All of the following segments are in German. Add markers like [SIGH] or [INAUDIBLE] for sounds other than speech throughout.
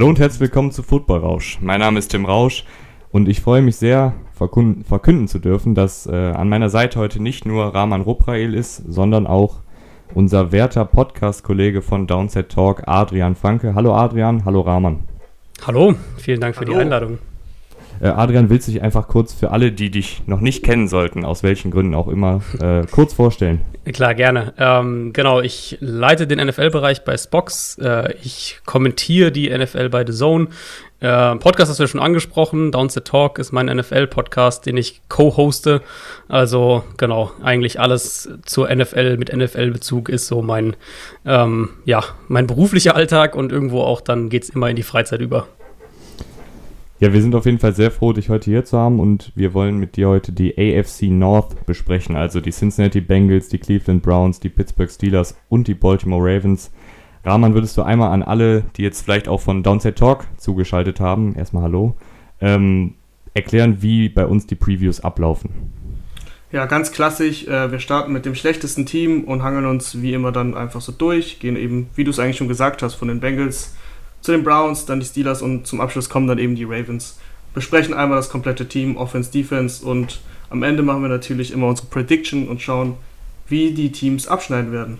Hallo und herzlich willkommen zu Football Rausch. Mein Name ist Tim Rausch und ich freue mich sehr, verkünden, verkünden zu dürfen, dass äh, an meiner Seite heute nicht nur Rahman Ruprael ist, sondern auch unser werter Podcast-Kollege von Downset Talk, Adrian Franke. Hallo Adrian, hallo Rahman. Hallo, vielen Dank für hallo. die Einladung. Äh, Adrian, willst du dich einfach kurz für alle, die dich noch nicht kennen sollten, aus welchen Gründen auch immer, äh, kurz vorstellen? Klar, gerne. Ähm, genau, ich leite den NFL-Bereich bei Spox. Äh, ich kommentiere die NFL bei The Zone. Äh, Podcast hast du ja schon angesprochen. Down the Talk ist mein NFL-Podcast, den ich co-hoste. Also genau, eigentlich alles zur NFL mit NFL-Bezug ist so mein, ähm, ja, mein beruflicher Alltag und irgendwo auch dann geht es immer in die Freizeit über. Ja, wir sind auf jeden Fall sehr froh, dich heute hier zu haben und wir wollen mit dir heute die AFC North besprechen, also die Cincinnati Bengals, die Cleveland Browns, die Pittsburgh Steelers und die Baltimore Ravens. Rahman, würdest du einmal an alle, die jetzt vielleicht auch von Downside Talk zugeschaltet haben, erstmal Hallo, ähm, erklären, wie bei uns die Previews ablaufen? Ja, ganz klassisch. Äh, wir starten mit dem schlechtesten Team und hangeln uns wie immer dann einfach so durch, gehen eben, wie du es eigentlich schon gesagt hast, von den Bengals zu den Browns, dann die Steelers und zum Abschluss kommen dann eben die Ravens. Besprechen einmal das komplette Team, Offense, Defense und am Ende machen wir natürlich immer unsere Prediction und schauen, wie die Teams abschneiden werden.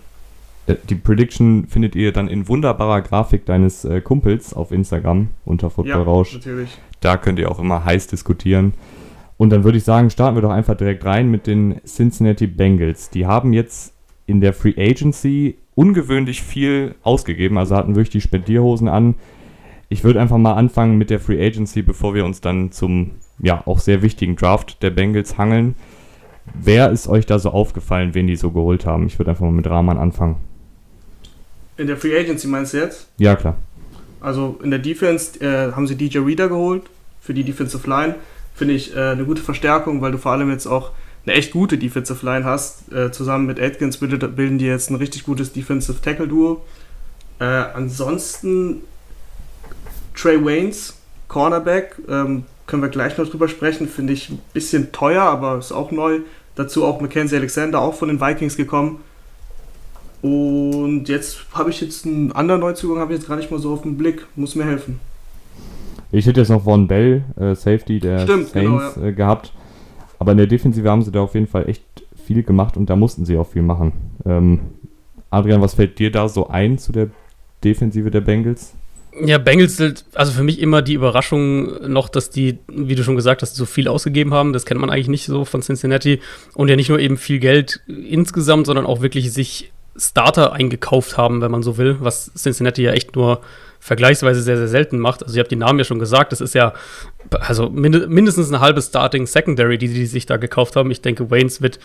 Äh, die Prediction findet ihr dann in wunderbarer Grafik deines äh, Kumpels auf Instagram unter Football Rausch. Ja, natürlich. Da könnt ihr auch immer heiß diskutieren. Und dann würde ich sagen, starten wir doch einfach direkt rein mit den Cincinnati Bengals. Die haben jetzt in der Free Agency ungewöhnlich viel ausgegeben, also hatten wirklich die Spendierhosen an. Ich würde einfach mal anfangen mit der Free Agency, bevor wir uns dann zum ja auch sehr wichtigen Draft der Bengals hangeln. Wer ist euch da so aufgefallen, wen die so geholt haben? Ich würde einfach mal mit Rahman anfangen. In der Free Agency meinst du jetzt? Ja, klar. Also in der Defense äh, haben sie DJ Reader geholt für die Defensive Line. Finde ich äh, eine gute Verstärkung, weil du vor allem jetzt auch eine echt gute Defensive Line hast. Äh, zusammen mit Atkins bilden die jetzt ein richtig gutes Defensive Tackle Duo. Äh, ansonsten Trey Waynes, Cornerback, ähm, können wir gleich noch drüber sprechen. Finde ich ein bisschen teuer, aber ist auch neu. Dazu auch Mackenzie Alexander, auch von den Vikings gekommen. Und jetzt habe ich jetzt einen anderen Neuzugang, habe ich jetzt gar nicht mal so auf den Blick. Muss mir helfen. Ich hätte jetzt noch Von Bell, äh, Safety der Stimmt, genau, Saints, genau, ja. äh, gehabt. Aber in der Defensive haben sie da auf jeden Fall echt viel gemacht und da mussten sie auch viel machen. Ähm, Adrian, was fällt dir da so ein zu der Defensive der Bengals? Ja, Bengals sind also für mich immer die Überraschung noch, dass die, wie du schon gesagt hast, so viel ausgegeben haben. Das kennt man eigentlich nicht so von Cincinnati. Und ja nicht nur eben viel Geld insgesamt, sondern auch wirklich sich Starter eingekauft haben, wenn man so will, was Cincinnati ja echt nur vergleichsweise sehr, sehr selten macht. Also, ihr habt die Namen ja schon gesagt, das ist ja also mind mindestens eine halbe Starting Secondary, die die sich da gekauft haben. Ich denke, Waynes wird,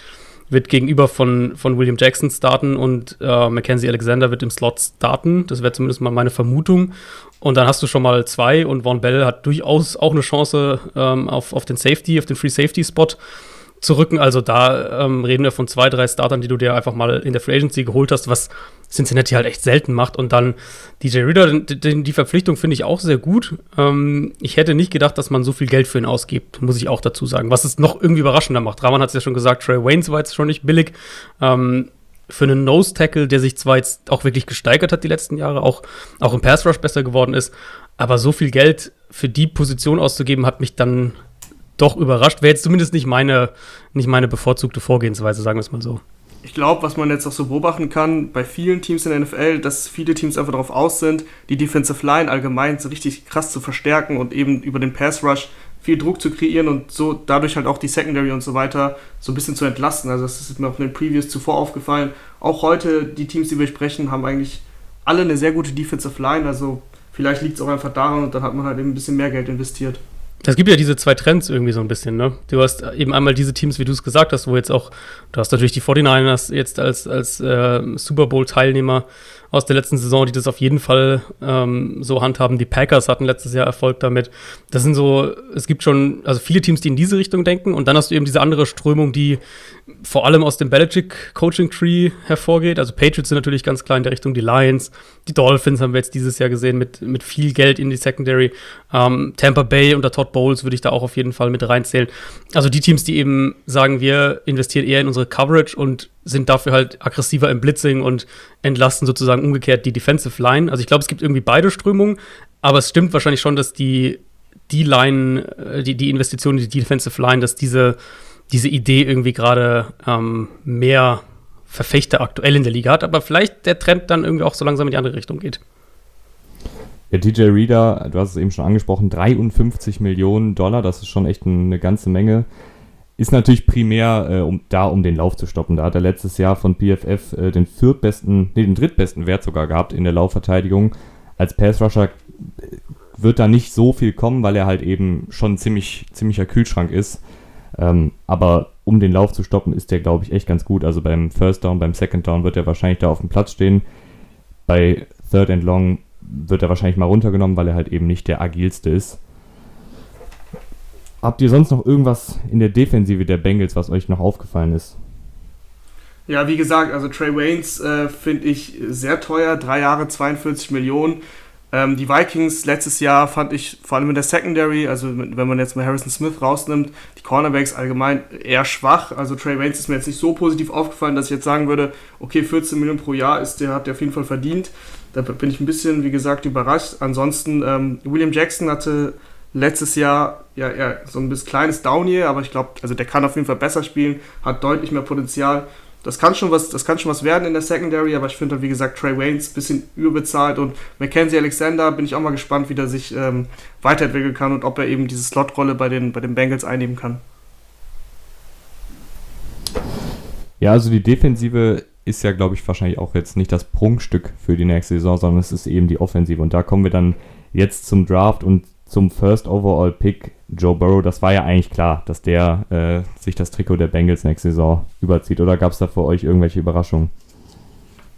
wird gegenüber von, von William Jackson starten und äh, Mackenzie Alexander wird im Slot starten. Das wäre zumindest mal meine Vermutung. Und dann hast du schon mal zwei und Von Bell hat durchaus auch eine Chance ähm, auf, auf den Safety, auf den Free Safety Spot zu rücken. Also da ähm, reden wir von zwei, drei Startern, die du dir einfach mal in der Free Agency geholt hast, was Cincinnati halt echt selten macht. Und dann DJ Reader, die, die Verpflichtung finde ich auch sehr gut. Ähm, ich hätte nicht gedacht, dass man so viel Geld für ihn ausgibt, muss ich auch dazu sagen. Was es noch irgendwie überraschender macht. Rahman hat es ja schon gesagt, Trey Waynes war jetzt schon nicht billig. Ähm, für einen Nose-Tackle, der sich zwar jetzt auch wirklich gesteigert hat die letzten Jahre, auch, auch im Pass-Rush besser geworden ist, aber so viel Geld für die Position auszugeben, hat mich dann doch überrascht. Wäre jetzt zumindest nicht meine, nicht meine bevorzugte Vorgehensweise, sagen wir es mal so. Ich glaube, was man jetzt auch so beobachten kann bei vielen Teams in der NFL, dass viele Teams einfach darauf aus sind, die Defensive Line allgemein so richtig krass zu verstärken und eben über den Pass Rush viel Druck zu kreieren und so dadurch halt auch die Secondary und so weiter so ein bisschen zu entlasten. Also das ist mir auch in den Previews zuvor aufgefallen. Auch heute, die Teams, die wir sprechen, haben eigentlich alle eine sehr gute Defensive Line. Also vielleicht liegt es auch einfach daran und dann hat man halt eben ein bisschen mehr Geld investiert. Es gibt ja diese zwei Trends irgendwie so ein bisschen, ne? Du hast eben einmal diese Teams, wie du es gesagt hast, wo jetzt auch, du hast natürlich die 49ers jetzt als, als äh, Super Bowl-Teilnehmer aus der letzten Saison, die das auf jeden Fall ähm, so handhaben. Die Packers hatten letztes Jahr Erfolg damit. Das sind so, es gibt schon, also viele Teams, die in diese Richtung denken. Und dann hast du eben diese andere Strömung, die vor allem aus dem Belichick Coaching Tree hervorgeht. Also Patriots sind natürlich ganz klar in der Richtung, die Lions, die Dolphins haben wir jetzt dieses Jahr gesehen mit, mit viel Geld in die Secondary. Ähm, Tampa Bay unter Todd Bowles würde ich da auch auf jeden Fall mit reinzählen. Also die Teams, die eben sagen, wir investieren eher in unsere Coverage und sind dafür halt aggressiver im Blitzing und entlasten sozusagen umgekehrt die Defensive Line. Also ich glaube, es gibt irgendwie beide Strömungen, aber es stimmt wahrscheinlich schon, dass die, die Line, äh, die, die Investition in die Defensive Line, dass diese, diese Idee irgendwie gerade ähm, mehr Verfechter aktuell in der Liga hat, aber vielleicht der Trend dann irgendwie auch so langsam in die andere Richtung geht. Ja, DJ Reader, du hast es eben schon angesprochen, 53 Millionen Dollar, das ist schon echt eine ganze Menge. Ist natürlich primär äh, um, da, um den Lauf zu stoppen. Da hat er letztes Jahr von PFF äh, den viertbesten, nee, den drittbesten Wert sogar gehabt in der Laufverteidigung. Als Pass-Rusher äh, wird da nicht so viel kommen, weil er halt eben schon ziemlich, ziemlicher Kühlschrank ist. Ähm, aber um den Lauf zu stoppen, ist der, glaube ich, echt ganz gut. Also beim First Down, beim Second Down wird er wahrscheinlich da auf dem Platz stehen. Bei Third and Long wird er wahrscheinlich mal runtergenommen, weil er halt eben nicht der agilste ist. Habt ihr sonst noch irgendwas in der Defensive der Bengals, was euch noch aufgefallen ist? Ja, wie gesagt, also Trey Waynes äh, finde ich sehr teuer, drei Jahre 42 Millionen. Ähm, die Vikings letztes Jahr fand ich vor allem in der Secondary, also wenn man jetzt mal Harrison Smith rausnimmt, die Cornerbacks allgemein eher schwach. Also Trey Waynes ist mir jetzt nicht so positiv aufgefallen, dass ich jetzt sagen würde, okay, 14 Millionen pro Jahr ist der, hat der auf jeden Fall verdient. Da bin ich ein bisschen, wie gesagt, überrascht. Ansonsten, ähm, William Jackson hatte letztes Jahr ja eher so ein bisschen kleines Down hier, aber ich glaube, also der kann auf jeden Fall besser spielen, hat deutlich mehr Potenzial. Das kann schon was, das kann schon was werden in der Secondary, aber ich finde, wie gesagt, Trey Waynes ein bisschen überbezahlt und Mackenzie Alexander bin ich auch mal gespannt, wie der sich ähm, weiterentwickeln kann und ob er eben diese Slotrolle bei den, bei den Bengals einnehmen kann. Ja, also die Defensive ist ja, glaube ich, wahrscheinlich auch jetzt nicht das Prunkstück für die nächste Saison, sondern es ist eben die Offensive. Und da kommen wir dann jetzt zum Draft und zum First Overall Pick Joe Burrow. Das war ja eigentlich klar, dass der äh, sich das Trikot der Bengals nächste Saison überzieht. Oder gab es da für euch irgendwelche Überraschungen?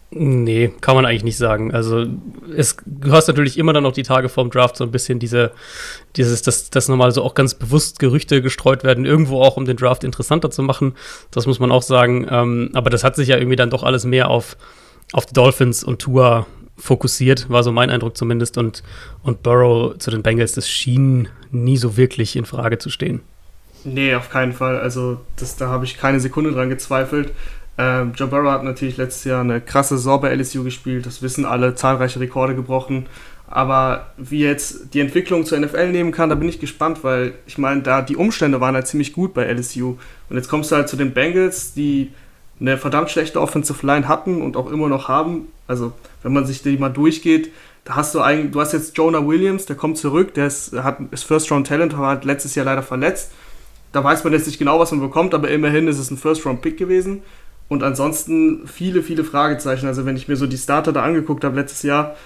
Nee, kann man eigentlich nicht sagen. Also es, du natürlich immer dann noch die Tage vorm Draft so ein bisschen diese, dieses, dass, dass nochmal so auch ganz bewusst Gerüchte gestreut werden, irgendwo auch um den Draft interessanter zu machen. Das muss man auch sagen. Ähm, aber das hat sich ja irgendwie dann doch alles mehr auf, auf die Dolphins und Tua fokussiert, war so mein Eindruck zumindest. Und, und Burrow zu den Bengals, das schien nie so wirklich in Frage zu stehen. Nee, auf keinen Fall. Also das, da habe ich keine Sekunde dran gezweifelt. Ähm, Joe Burrow hat natürlich letztes Jahr eine krasse Saison bei LSU gespielt, das wissen alle, zahlreiche Rekorde gebrochen. Aber wie jetzt die Entwicklung zur NFL nehmen kann, da bin ich gespannt, weil ich meine, da die Umstände waren halt ziemlich gut bei LSU. Und jetzt kommst du halt zu den Bengals, die eine verdammt schlechte Offensive Line hatten und auch immer noch haben. Also, wenn man sich die mal durchgeht, da hast du eigentlich, du hast jetzt Jonah Williams, der kommt zurück, der ist, hat, ist First Round Talent, war halt letztes Jahr leider verletzt. Da weiß man jetzt nicht genau, was man bekommt, aber immerhin ist es ein First Round Pick gewesen. Und ansonsten viele, viele Fragezeichen. Also wenn ich mir so die Starter da angeguckt habe letztes Jahr,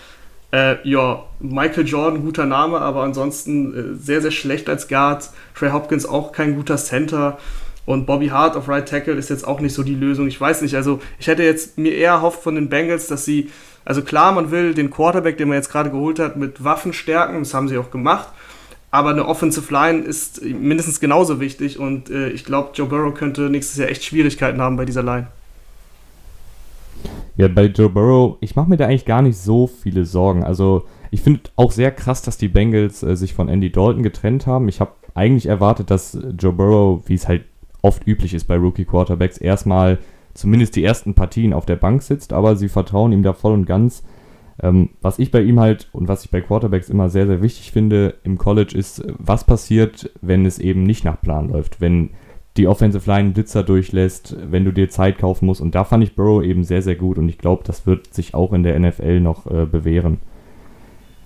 äh, ja, Michael Jordan, guter Name, aber ansonsten äh, sehr, sehr schlecht als Guard. Trey Hopkins auch kein guter Center. Und Bobby Hart auf Right Tackle ist jetzt auch nicht so die Lösung. Ich weiß nicht, also ich hätte jetzt mir eher erhofft von den Bengals, dass sie, also klar, man will den Quarterback, den man jetzt gerade geholt hat, mit Waffen stärken, das haben sie auch gemacht. Aber eine Offensive Line ist mindestens genauso wichtig und äh, ich glaube, Joe Burrow könnte nächstes Jahr echt Schwierigkeiten haben bei dieser Line. Ja, bei Joe Burrow, ich mache mir da eigentlich gar nicht so viele Sorgen. Also, ich finde auch sehr krass, dass die Bengals äh, sich von Andy Dalton getrennt haben. Ich habe eigentlich erwartet, dass Joe Burrow, wie es halt oft üblich ist bei Rookie Quarterbacks, erstmal zumindest die ersten Partien auf der Bank sitzt, aber sie vertrauen ihm da voll und ganz. Ähm, was ich bei ihm halt und was ich bei Quarterbacks immer sehr, sehr wichtig finde im College ist, was passiert, wenn es eben nicht nach Plan läuft, wenn die Offensive Line Blitzer durchlässt, wenn du dir Zeit kaufen musst. Und da fand ich Burrow eben sehr, sehr gut und ich glaube, das wird sich auch in der NFL noch äh, bewähren.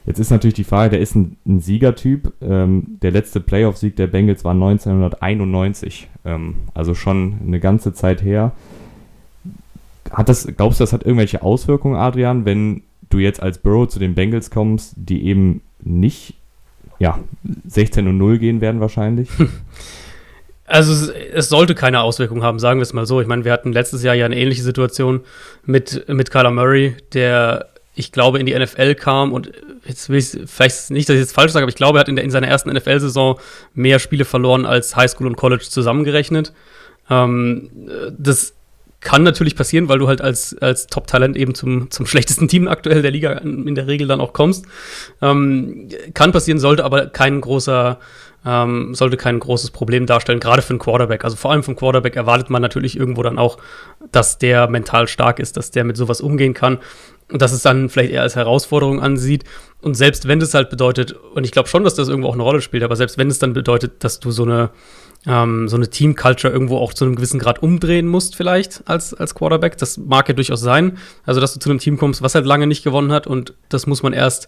Jetzt ist natürlich die Frage, der ist ein, ein Siegertyp. Ähm, der letzte Playoff-Sieg der Bengals war 1991, ähm, also schon eine ganze Zeit her. Hat das, glaubst du, das hat irgendwelche Auswirkungen, Adrian, wenn du jetzt als Burrow zu den Bengals kommst, die eben nicht ja, 16 und 0 gehen werden wahrscheinlich? [LAUGHS] Also es, es, sollte keine Auswirkungen haben, sagen wir es mal so. Ich meine, wir hatten letztes Jahr ja eine ähnliche Situation mit, mit Kyler Murray, der, ich glaube, in die NFL kam und jetzt will ich vielleicht nicht, dass ich jetzt falsch sage, aber ich glaube, er hat in, der, in seiner ersten NFL-Saison mehr Spiele verloren als Highschool und College zusammengerechnet. Ähm, das kann natürlich passieren, weil du halt als, als Top-Talent eben zum, zum schlechtesten Team aktuell der Liga in der Regel dann auch kommst. Ähm, kann passieren, sollte aber kein großer, ähm, sollte kein großes Problem darstellen, gerade für einen Quarterback. Also vor allem vom Quarterback erwartet man natürlich irgendwo dann auch, dass der mental stark ist, dass der mit sowas umgehen kann und dass es dann vielleicht eher als Herausforderung ansieht. Und selbst wenn das halt bedeutet, und ich glaube schon, dass das irgendwo auch eine Rolle spielt, aber selbst wenn es dann bedeutet, dass du so eine, ähm, so eine Team-Culture irgendwo auch zu einem gewissen Grad umdrehen musst, vielleicht als, als Quarterback, das mag ja durchaus sein. Also, dass du zu einem Team kommst, was halt lange nicht gewonnen hat und das muss man erst,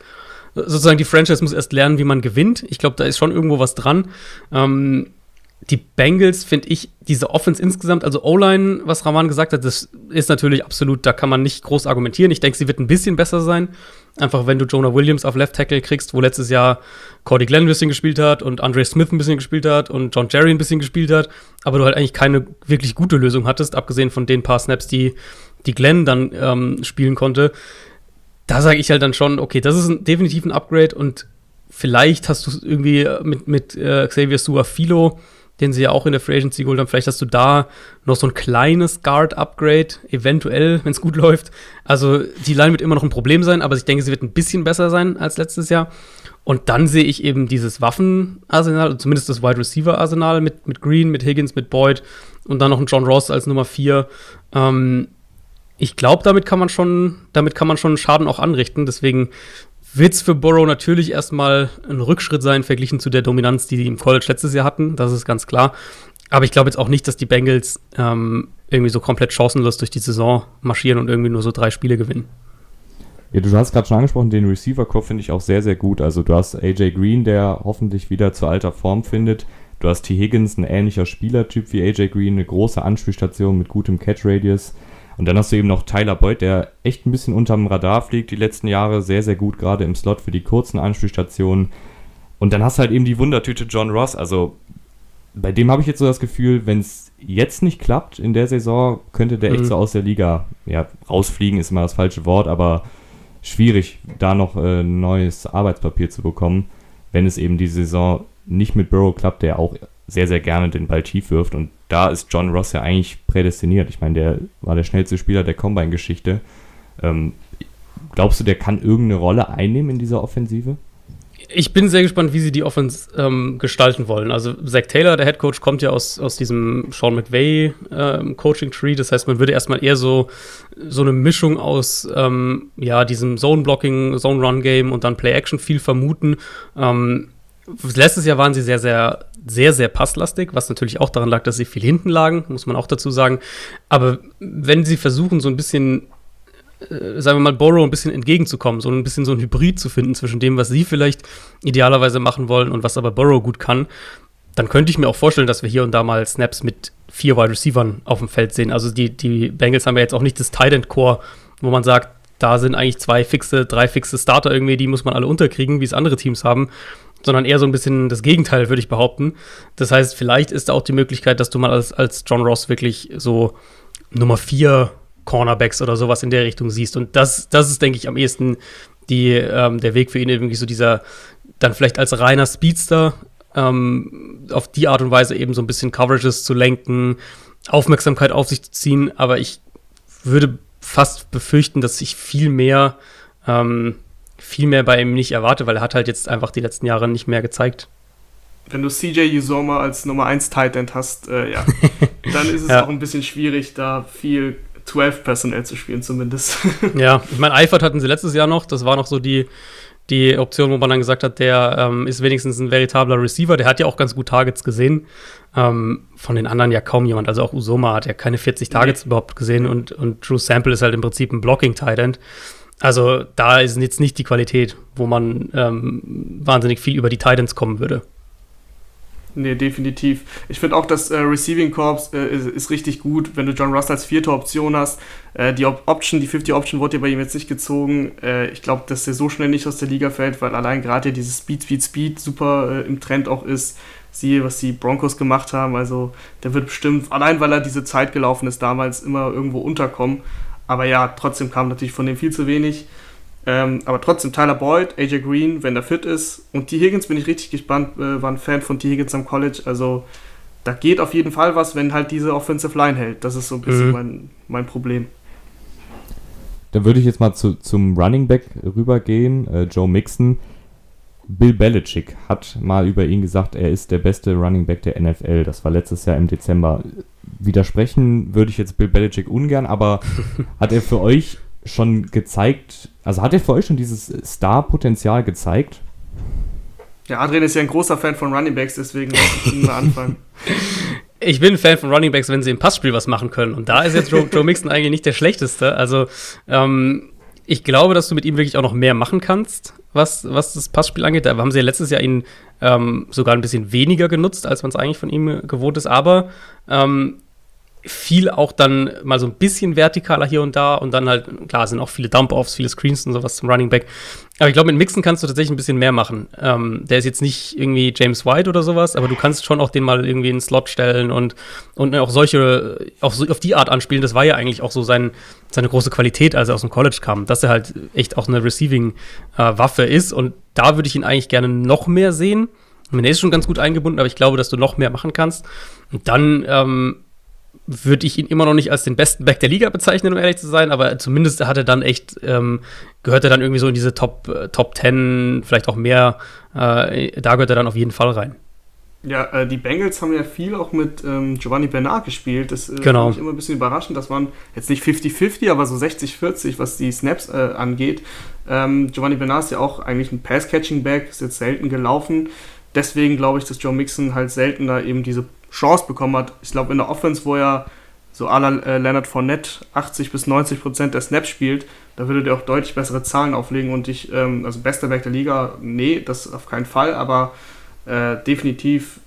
sozusagen die Franchise muss erst lernen, wie man gewinnt. Ich glaube, da ist schon irgendwo was dran. Ähm, die Bengals finde ich, diese Offense insgesamt, also O-Line, was Raman gesagt hat, das ist natürlich absolut, da kann man nicht groß argumentieren. Ich denke, sie wird ein bisschen besser sein. Einfach, wenn du Jonah Williams auf Left Tackle kriegst, wo letztes Jahr Cordy Glenn ein bisschen gespielt hat und Andre Smith ein bisschen gespielt hat und John Jerry ein bisschen gespielt hat, aber du halt eigentlich keine wirklich gute Lösung hattest, abgesehen von den paar Snaps, die, die Glenn dann ähm, spielen konnte. Da sage ich halt dann schon, okay, das ist ein, definitiv ein Upgrade und vielleicht hast du irgendwie mit, mit äh, Xavier Suafilo den sie ja auch in der Free Agency geholt haben. Vielleicht hast du da noch so ein kleines Guard-Upgrade, eventuell, wenn es gut [LAUGHS] läuft. Also die Line wird immer noch ein Problem sein, aber ich denke, sie wird ein bisschen besser sein als letztes Jahr. Und dann sehe ich eben dieses Waffenarsenal, zumindest das Wide Receiver-Arsenal mit, mit Green, mit Higgins, mit Boyd und dann noch ein John Ross als Nummer 4. Ähm, ich glaube, damit kann man schon, damit kann man schon Schaden auch anrichten. Deswegen wird es für Burrow natürlich erstmal ein Rückschritt sein, verglichen zu der Dominanz, die die im College letztes Jahr hatten. Das ist ganz klar. Aber ich glaube jetzt auch nicht, dass die Bengals ähm, irgendwie so komplett chancenlos durch die Saison marschieren und irgendwie nur so drei Spiele gewinnen. Ja, du hast gerade schon angesprochen, den Receiver-Core finde ich auch sehr, sehr gut. Also du hast AJ Green, der hoffentlich wieder zur alter Form findet. Du hast T. Higgins, ein ähnlicher Spielertyp wie AJ Green, eine große Anspielstation mit gutem Catch-Radius. Und dann hast du eben noch Tyler Boyd, der echt ein bisschen unterm Radar fliegt die letzten Jahre, sehr, sehr gut, gerade im Slot für die kurzen Anspielstationen. Und dann hast du halt eben die Wundertüte John Ross. Also bei dem habe ich jetzt so das Gefühl, wenn es jetzt nicht klappt in der Saison, könnte der mhm. echt so aus der Liga, ja, rausfliegen ist immer das falsche Wort, aber schwierig, da noch äh, neues Arbeitspapier zu bekommen, wenn es eben die Saison nicht mit Burrow klappt, der auch sehr, sehr gerne den Ball tief wirft. Und da ist John Ross ja eigentlich prädestiniert. Ich meine, der war der schnellste Spieler der Combine-Geschichte. Ähm, glaubst du, der kann irgendeine Rolle einnehmen in dieser Offensive? Ich bin sehr gespannt, wie sie die Offense ähm, gestalten wollen. Also Zach Taylor, der Head Coach, kommt ja aus, aus diesem Sean McVay ähm, Coaching Tree. Das heißt, man würde erstmal eher so, so eine Mischung aus ähm, ja, diesem Zone-Blocking, Zone-Run-Game und dann Play-Action viel vermuten. Ähm, letztes Jahr waren sie sehr, sehr sehr, sehr passlastig, was natürlich auch daran lag, dass sie viel hinten lagen, muss man auch dazu sagen. Aber wenn sie versuchen, so ein bisschen, äh, sagen wir mal, Borrow ein bisschen entgegenzukommen, so ein bisschen so ein Hybrid zu finden zwischen dem, was sie vielleicht idealerweise machen wollen und was aber Borrow gut kann, dann könnte ich mir auch vorstellen, dass wir hier und da mal Snaps mit vier Wide Receivern auf dem Feld sehen. Also die, die Bengals haben ja jetzt auch nicht das Tight End Core, wo man sagt, da sind eigentlich zwei fixe, drei fixe Starter irgendwie, die muss man alle unterkriegen, wie es andere Teams haben sondern eher so ein bisschen das Gegenteil, würde ich behaupten. Das heißt, vielleicht ist da auch die Möglichkeit, dass du mal als, als John Ross wirklich so Nummer vier Cornerbacks oder sowas in der Richtung siehst. Und das, das ist, denke ich, am ehesten die, ähm, der Weg für ihn, irgendwie so dieser, dann vielleicht als reiner Speedster ähm, auf die Art und Weise eben so ein bisschen Coverages zu lenken, Aufmerksamkeit auf sich zu ziehen. Aber ich würde fast befürchten, dass sich viel mehr ähm, viel mehr bei ihm nicht erwarte, weil er hat halt jetzt einfach die letzten Jahre nicht mehr gezeigt. Wenn du CJ Usoma als Nummer 1 Tight End hast, äh, ja, [LAUGHS] dann ist es ja. auch ein bisschen schwierig, da viel 12 Personell zu spielen zumindest. [LAUGHS] ja, ich meine, Eifert hatten sie letztes Jahr noch, das war noch so die, die Option, wo man dann gesagt hat, der ähm, ist wenigstens ein veritabler Receiver, der hat ja auch ganz gut Targets gesehen. Ähm, von den anderen ja kaum jemand, also auch Usoma hat ja keine 40 Targets nee. überhaupt gesehen und, und Drew Sample ist halt im Prinzip ein Blocking-Tight End. Also da ist jetzt nicht die Qualität, wo man ähm, wahnsinnig viel über die Titans kommen würde. Nee, definitiv. Ich finde auch, das äh, Receiving Corps äh, ist, ist, richtig gut, wenn du John Russell als vierte Option hast. Äh, die Op Option, die 50 Option wurde ja bei ihm jetzt nicht gezogen. Äh, ich glaube, dass er so schnell nicht aus der Liga fällt, weil allein gerade ja dieses Speed, Speed, Speed super äh, im Trend auch ist. Siehe, was die Broncos gemacht haben. Also der wird bestimmt, allein weil er diese Zeit gelaufen ist, damals immer irgendwo unterkommen. Aber ja, trotzdem kam natürlich von dem viel zu wenig. Ähm, aber trotzdem, Tyler Boyd, AJ Green, wenn er fit ist. Und T. Higgins bin ich richtig gespannt, äh, war ein Fan von T. Higgins am College. Also da geht auf jeden Fall was, wenn halt diese Offensive Line hält. Das ist so ein bisschen mhm. mein, mein Problem. Dann würde ich jetzt mal zu, zum Running Back rübergehen, äh, Joe Mixon. Bill Belichick hat mal über ihn gesagt, er ist der beste Running Back der NFL. Das war letztes Jahr im Dezember. Widersprechen würde ich jetzt Bill Belichick ungern, aber [LAUGHS] hat er für euch schon gezeigt, also hat er für euch schon dieses Star-Potenzial gezeigt? Ja, Adrian ist ja ein großer Fan von Running Backs, deswegen lass ich ihn mal anfangen. [LAUGHS] Ich bin ein Fan von Running Backs, wenn sie im Passspiel was machen können. Und da ist jetzt Joe, Joe Mixon eigentlich nicht der schlechteste. Also, ähm, ich glaube, dass du mit ihm wirklich auch noch mehr machen kannst, was, was das Passspiel angeht. Da haben sie ja letztes Jahr ihn ähm, sogar ein bisschen weniger genutzt, als man es eigentlich von ihm gewohnt ist. Aber ähm, viel auch dann mal so ein bisschen vertikaler hier und da und dann halt, klar, sind auch viele Dump-Offs, viele Screens und sowas zum Running Back. Aber ich glaube, mit Mixen kannst du tatsächlich ein bisschen mehr machen. Ähm, der ist jetzt nicht irgendwie James White oder sowas, aber du kannst schon auch den mal irgendwie in den Slot stellen und, und auch solche, auch so auf die Art anspielen. Das war ja eigentlich auch so sein, seine große Qualität, als er aus dem College kam, dass er halt echt auch eine Receiving-Waffe äh, ist und da würde ich ihn eigentlich gerne noch mehr sehen. Er ist schon ganz gut eingebunden, aber ich glaube, dass du noch mehr machen kannst. Und dann, ähm, würde ich ihn immer noch nicht als den besten Back der Liga bezeichnen, um ehrlich zu sein, aber zumindest hat er dann echt, ähm, gehört er dann irgendwie so in diese Top, äh, Top 10, vielleicht auch mehr, äh, da gehört er dann auf jeden Fall rein. Ja, äh, die Bengals haben ja viel auch mit ähm, Giovanni Bernard gespielt. Das äh, genau. immer ein bisschen überraschend. Das waren jetzt nicht 50-50, aber so 60-40, was die Snaps äh, angeht. Ähm, Giovanni Bernard ist ja auch eigentlich ein Pass-Catching-Back, ist jetzt selten gelaufen. Deswegen glaube ich, dass Joe Mixon halt seltener eben diese Chance bekommen hat. Ich glaube, in der Offense, wo er so à la äh, Leonard Fournette 80 bis 90 Prozent der Snaps spielt, da würde der auch deutlich bessere Zahlen auflegen und ich, ähm, also bester Back der Liga, nee, das auf keinen Fall, aber äh, definitiv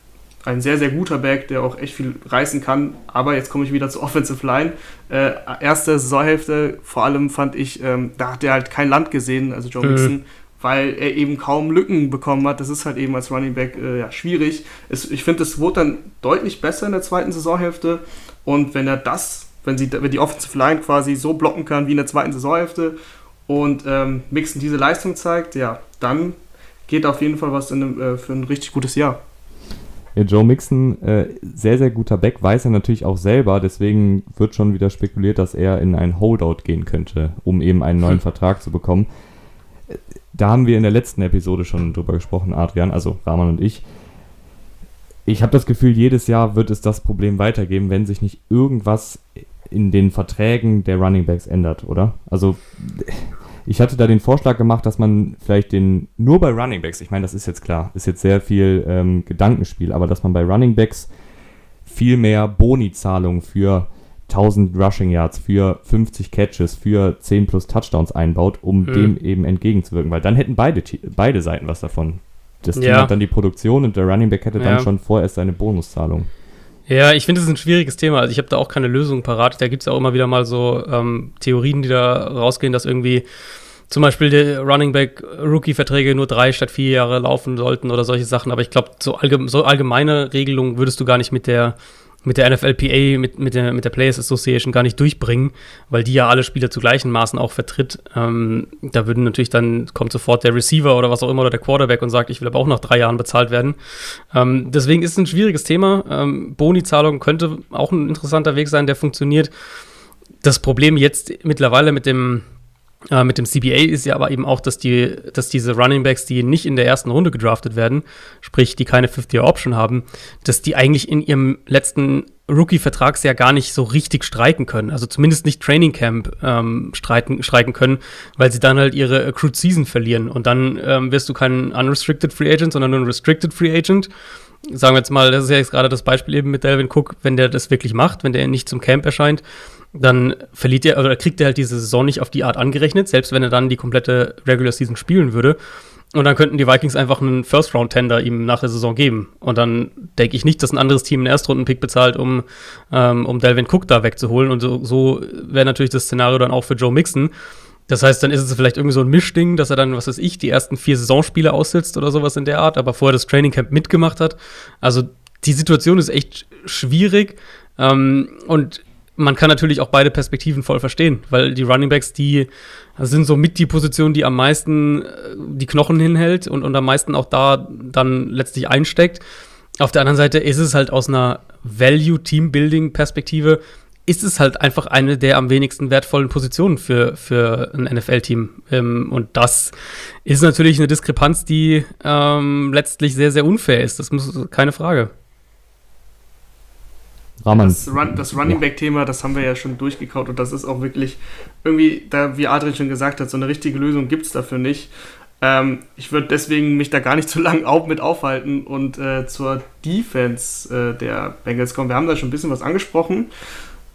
ein sehr, sehr guter Back, der auch echt viel reißen kann. Aber jetzt komme ich wieder zur Offensive Line. Äh, erste Saisonhälfte, vor allem fand ich, ähm, da hat er halt kein Land gesehen, also Joe. Mixon weil er eben kaum Lücken bekommen hat. Das ist halt eben als Running Back äh, ja, schwierig. Es, ich finde, es wurde dann deutlich besser in der zweiten Saisonhälfte. Und wenn er das, wenn, sie, wenn die Offensive Line quasi so blocken kann wie in der zweiten Saisonhälfte und ähm, Mixon diese Leistung zeigt, ja, dann geht auf jeden Fall was in, äh, für ein richtig gutes Jahr. Ja, Joe Mixon, äh, sehr, sehr guter Back, weiß er natürlich auch selber, deswegen wird schon wieder spekuliert, dass er in ein Holdout gehen könnte, um eben einen neuen hm. [LAUGHS] Vertrag zu bekommen da haben wir in der letzten Episode schon drüber gesprochen, Adrian, also Rahman und ich. Ich habe das Gefühl, jedes Jahr wird es das Problem weitergeben, wenn sich nicht irgendwas in den Verträgen der Running Backs ändert, oder? Also ich hatte da den Vorschlag gemacht, dass man vielleicht den nur bei Running Backs, ich meine, das ist jetzt klar, ist jetzt sehr viel ähm, Gedankenspiel, aber dass man bei Running Backs viel mehr Boni-Zahlungen für 1000 Rushing Yards für 50 Catches für 10 plus Touchdowns einbaut, um mhm. dem eben entgegenzuwirken, weil dann hätten beide, beide Seiten was davon. Das Team ja. hat dann die Produktion und der Running Back hätte ja. dann schon vorerst seine Bonuszahlung. Ja, ich finde es ein schwieriges Thema. Also ich habe da auch keine Lösung parat. Da gibt es auch immer wieder mal so ähm, Theorien, die da rausgehen, dass irgendwie zum Beispiel die Running Back Rookie-Verträge nur drei statt vier Jahre laufen sollten oder solche Sachen. Aber ich glaube, so, allgeme so allgemeine Regelungen würdest du gar nicht mit der mit der NFLPA, mit, mit, der, mit der Players Association gar nicht durchbringen, weil die ja alle Spieler zu gleichen Maßen auch vertritt. Ähm, da würden natürlich dann, kommt sofort der Receiver oder was auch immer oder der Quarterback und sagt, ich will aber auch nach drei Jahren bezahlt werden. Ähm, deswegen ist es ein schwieriges Thema. Ähm, Boni-Zahlung könnte auch ein interessanter Weg sein, der funktioniert. Das Problem jetzt mittlerweile mit dem äh, mit dem CBA ist ja aber eben auch, dass, die, dass diese Running Backs, die nicht in der ersten Runde gedraftet werden, sprich, die keine Fifth-Year-Option haben, dass die eigentlich in ihrem letzten Rookie-Vertragsjahr gar nicht so richtig streiken können. Also zumindest nicht Training Camp ähm, streiten, streiken können, weil sie dann halt ihre Accrued Season verlieren. Und dann ähm, wirst du kein Unrestricted Free Agent, sondern nur ein Restricted Free Agent. Sagen wir jetzt mal, das ist ja jetzt gerade das Beispiel eben mit Delvin Cook, wenn der das wirklich macht, wenn der nicht zum Camp erscheint, dann verliert er oder kriegt er halt diese Saison nicht auf die Art angerechnet, selbst wenn er dann die komplette Regular Season spielen würde. Und dann könnten die Vikings einfach einen First-Round-Tender ihm nach der Saison geben. Und dann denke ich nicht, dass ein anderes Team einen Erstrunden-Pick bezahlt, um, ähm, um Delvin Cook da wegzuholen. Und so, so wäre natürlich das Szenario dann auch für Joe Mixon. Das heißt, dann ist es vielleicht irgendwie so ein Mischding, dass er dann, was weiß ich, die ersten vier Saisonspiele aussitzt oder sowas in der Art, aber vorher das Training Camp mitgemacht hat. Also die Situation ist echt schwierig. Ähm, und man kann natürlich auch beide Perspektiven voll verstehen, weil die Running Backs, die sind so mit die Position, die am meisten äh, die Knochen hinhält und, und am meisten auch da dann letztlich einsteckt. Auf der anderen Seite ist es halt aus einer Value-Team-Building-Perspektive, ist es halt einfach eine der am wenigsten wertvollen Positionen für, für ein NFL-Team. Ähm, und das ist natürlich eine Diskrepanz, die ähm, letztlich sehr, sehr unfair ist. Das muss keine Frage. Rahman. Das, Run, das Running Back-Thema, das haben wir ja schon durchgekaut und das ist auch wirklich irgendwie, da, wie Adrian schon gesagt hat, so eine richtige Lösung gibt es dafür nicht. Ähm, ich würde deswegen mich da gar nicht zu [LAUGHS] lange auf, mit aufhalten und äh, zur Defense äh, der Bengals kommen. Wir haben da schon ein bisschen was angesprochen.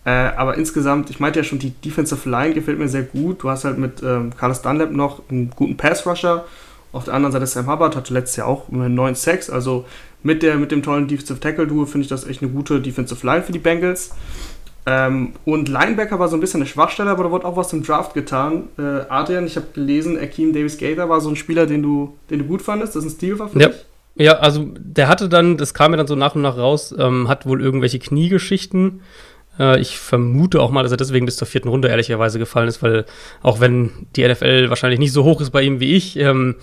Äh, aber insgesamt, ich meinte ja schon, die Defensive Line gefällt mir sehr gut. Du hast halt mit ähm, Carlos Dunlap noch einen guten Pass-Rusher. Auf der anderen Seite Sam Hubbard hatte letztes Jahr auch immer 9 Sacks. Also mit, der, mit dem tollen Defensive Tackle-Duo finde ich das echt eine gute Defensive Line für die Bengals. Ähm, und Linebacker war so ein bisschen eine Schwachstelle, aber da wurde auch was im Draft getan. Äh, Adrian, ich habe gelesen, Akeem Davis Gator war so ein Spieler, den du, den du gut fandest, das ein Stil war für ja. dich. Ja, also der hatte dann, das kam mir dann so nach und nach raus, ähm, hat wohl irgendwelche Kniegeschichten. Äh, ich vermute auch mal, dass er deswegen bis zur vierten Runde ehrlicherweise gefallen ist, weil auch wenn die NFL wahrscheinlich nicht so hoch ist bei ihm wie ich, ähm,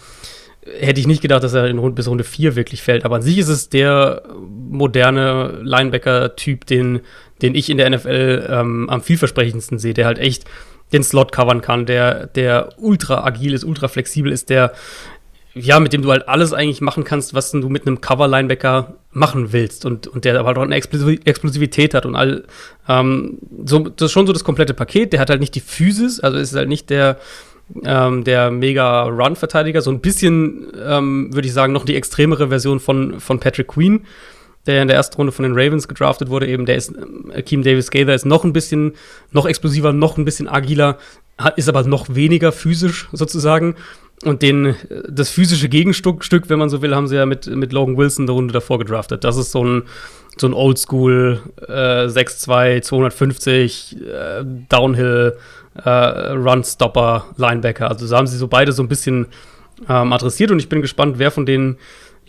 hätte ich nicht gedacht, dass er in Runde, bis Runde 4 wirklich fällt. Aber an sich ist es der moderne Linebacker-Typ, den, den ich in der NFL ähm, am vielversprechendsten sehe, der halt echt den Slot covern kann, der, der ultra agil ist, ultra flexibel ist, der ja, mit dem du halt alles eigentlich machen kannst, was du mit einem Cover-Linebacker machen willst und, und der aber halt auch eine Explosivität hat und all, ähm, so, das ist schon so das komplette Paket. Der hat halt nicht die Physis, also ist halt nicht der, ähm, der mega Run-Verteidiger, so ein bisschen, ähm, würde ich sagen, noch die extremere Version von, von Patrick Queen, der in der ersten Runde von den Ravens gedraftet wurde. Eben, der ist, äh, Keem Davis Gaither ist noch ein bisschen, noch explosiver, noch ein bisschen agiler, ist aber noch weniger physisch sozusagen. Und den, das physische Gegenstück, Stück, wenn man so will, haben sie ja mit, mit Logan Wilson eine Runde davor gedraftet. Das ist so ein, so ein Oldschool äh, 6'2, 250, äh, Downhill, äh, Run-Stopper, Linebacker. Also so haben sie so beide so ein bisschen ähm, adressiert und ich bin gespannt, wer von denen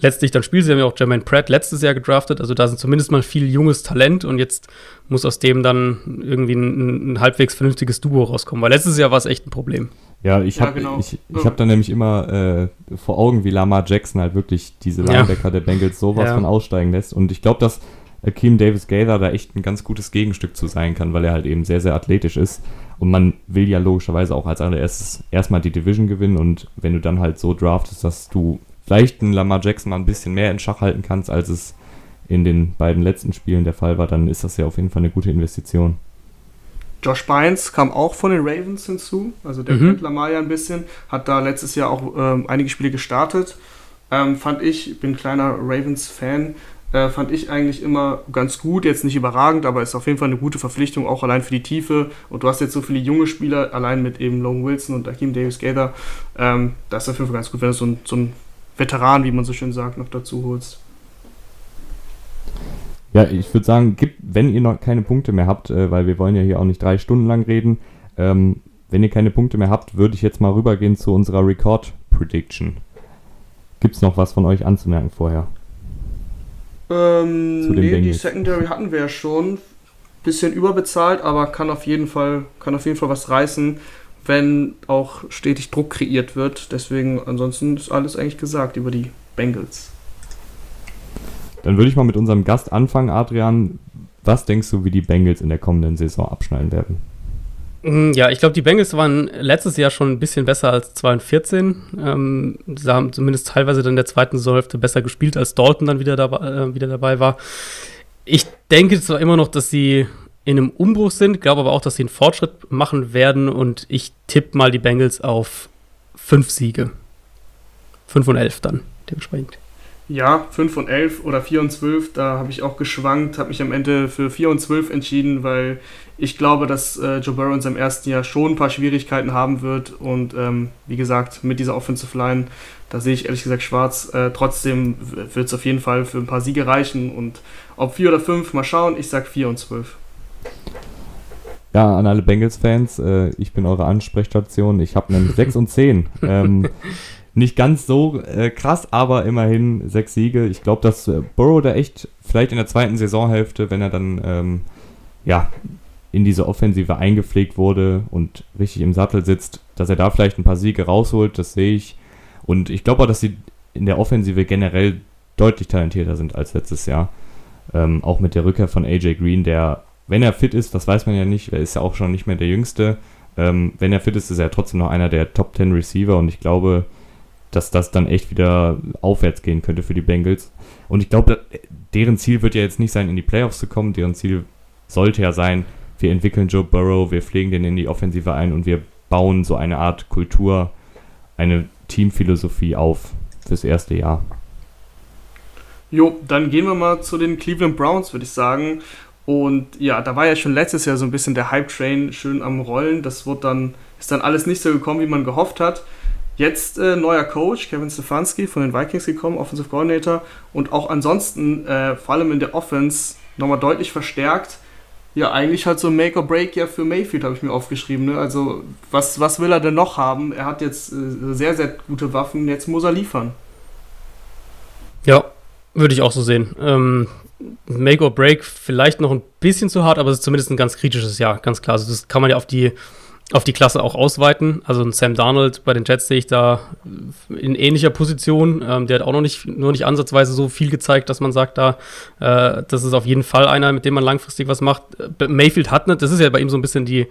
letztlich dann spielt. Sie haben ja auch Jermaine Pratt letztes Jahr gedraftet, also da sind zumindest mal viel junges Talent und jetzt muss aus dem dann irgendwie ein, ein halbwegs vernünftiges Duo rauskommen, weil letztes Jahr war es echt ein Problem. Ja, ich habe ja, genau. ich, ich hab dann nämlich immer äh, vor Augen, wie Lamar Jackson halt wirklich diese Linebacker ja. der Bengals sowas ja. von aussteigen lässt und ich glaube, dass Akeem Davis Gaither da echt ein ganz gutes Gegenstück zu sein kann, weil er halt eben sehr, sehr athletisch ist. Und man will ja logischerweise auch als allererstes erstmal die Division gewinnen und wenn du dann halt so draftest, dass du vielleicht einen Lamar Jackson mal ein bisschen mehr in Schach halten kannst, als es in den beiden letzten Spielen der Fall war, dann ist das ja auf jeden Fall eine gute Investition. Josh Bynes kam auch von den Ravens hinzu, also der mhm. kennt Lamar ja ein bisschen, hat da letztes Jahr auch ähm, einige Spiele gestartet. Ähm, fand ich, bin kleiner Ravens-Fan, äh, fand ich eigentlich immer ganz gut. Jetzt nicht überragend, aber ist auf jeden Fall eine gute Verpflichtung, auch allein für die Tiefe. Und du hast jetzt so viele junge Spieler, allein mit eben Logan Wilson und Akeem Davis Gaither. Ähm, das ist auf jeden Fall ganz gut, wenn du so ein, so ein Veteran, wie man so schön sagt, noch dazu holst. Ja, ich würde sagen, gibt, wenn ihr noch keine Punkte mehr habt, äh, weil wir wollen ja hier auch nicht drei Stunden lang reden, ähm, wenn ihr keine Punkte mehr habt, würde ich jetzt mal rübergehen zu unserer Record Prediction. Gibt es noch was von euch anzumerken vorher? Ähm, nee, Bengals. die Secondary hatten wir ja schon. Bisschen überbezahlt, aber kann auf jeden Fall, kann auf jeden Fall was reißen, wenn auch stetig Druck kreiert wird. Deswegen, ansonsten ist alles eigentlich gesagt über die Bengals. Dann würde ich mal mit unserem Gast anfangen, Adrian. Was denkst du, wie die Bengals in der kommenden Saison abschneiden werden? Mm, ja, ich glaube, die Bengals waren letztes Jahr schon ein bisschen besser als 2014. Ähm, sie haben zumindest teilweise dann in der zweiten Saisonhälfte besser gespielt, als Dalton dann wieder dabei, äh, wieder dabei war. Ich denke zwar immer noch, dass sie in einem Umbruch sind, glaube aber auch, dass sie einen Fortschritt machen werden und ich tippe mal die Bengals auf fünf Siege. Fünf und elf dann, dementsprechend. Ja, 5 und 11 oder 4 und 12, da habe ich auch geschwankt, habe mich am Ende für 4 und 12 entschieden, weil ich glaube, dass äh, Joe Burrow in seinem ersten Jahr schon ein paar Schwierigkeiten haben wird und ähm, wie gesagt, mit dieser Offensive Line, da sehe ich ehrlich gesagt schwarz. Äh, trotzdem wird es auf jeden Fall für ein paar Siege reichen und ob 4 oder 5, mal schauen, ich sage 4 und 12. Ja, an alle Bengals-Fans, äh, ich bin eure Ansprechstation. Ich habe einen [LAUGHS] 6 und 10. Ähm, nicht ganz so äh, krass, aber immerhin sechs Siege. Ich glaube, dass äh, Burrow da echt vielleicht in der zweiten Saisonhälfte, wenn er dann ähm, ja in diese Offensive eingepflegt wurde und richtig im Sattel sitzt, dass er da vielleicht ein paar Siege rausholt, das sehe ich. Und ich glaube auch, dass sie in der Offensive generell deutlich talentierter sind als letztes Jahr. Ähm, auch mit der Rückkehr von AJ Green, der, wenn er fit ist, das weiß man ja nicht, er ist ja auch schon nicht mehr der Jüngste. Ähm, wenn er fit ist, ist er trotzdem noch einer der Top 10 Receiver und ich glaube, dass das dann echt wieder aufwärts gehen könnte für die Bengals. Und ich glaube, deren Ziel wird ja jetzt nicht sein, in die Playoffs zu kommen. Deren Ziel sollte ja sein, wir entwickeln Joe Burrow, wir pflegen den in die Offensive ein und wir bauen so eine Art Kultur, eine Teamphilosophie auf fürs erste Jahr. Jo, dann gehen wir mal zu den Cleveland Browns, würde ich sagen. Und ja, da war ja schon letztes Jahr so ein bisschen der Hype-Train schön am Rollen. Das wird dann, ist dann alles nicht so gekommen, wie man gehofft hat. Jetzt äh, neuer Coach, Kevin Stefanski von den Vikings gekommen, Offensive Coordinator. Und auch ansonsten, äh, vor allem in der Offense, nochmal deutlich verstärkt. Ja, eigentlich halt so ein Make or Break ja für Mayfield, habe ich mir aufgeschrieben. Ne? Also, was, was will er denn noch haben? Er hat jetzt äh, sehr, sehr gute Waffen, jetzt muss er liefern. Ja, würde ich auch so sehen. Ähm, Make or Break vielleicht noch ein bisschen zu hart, aber es ist zumindest ein ganz kritisches Jahr, ganz klar. Also, das kann man ja auf die auf die Klasse auch ausweiten. Also ein Sam Darnold bei den Jets sehe ich da in ähnlicher Position. Ähm, der hat auch noch nicht, nur nicht ansatzweise so viel gezeigt, dass man sagt, da, äh, das ist auf jeden Fall einer, mit dem man langfristig was macht. Äh, Mayfield hat nicht, das ist ja bei ihm so ein bisschen die,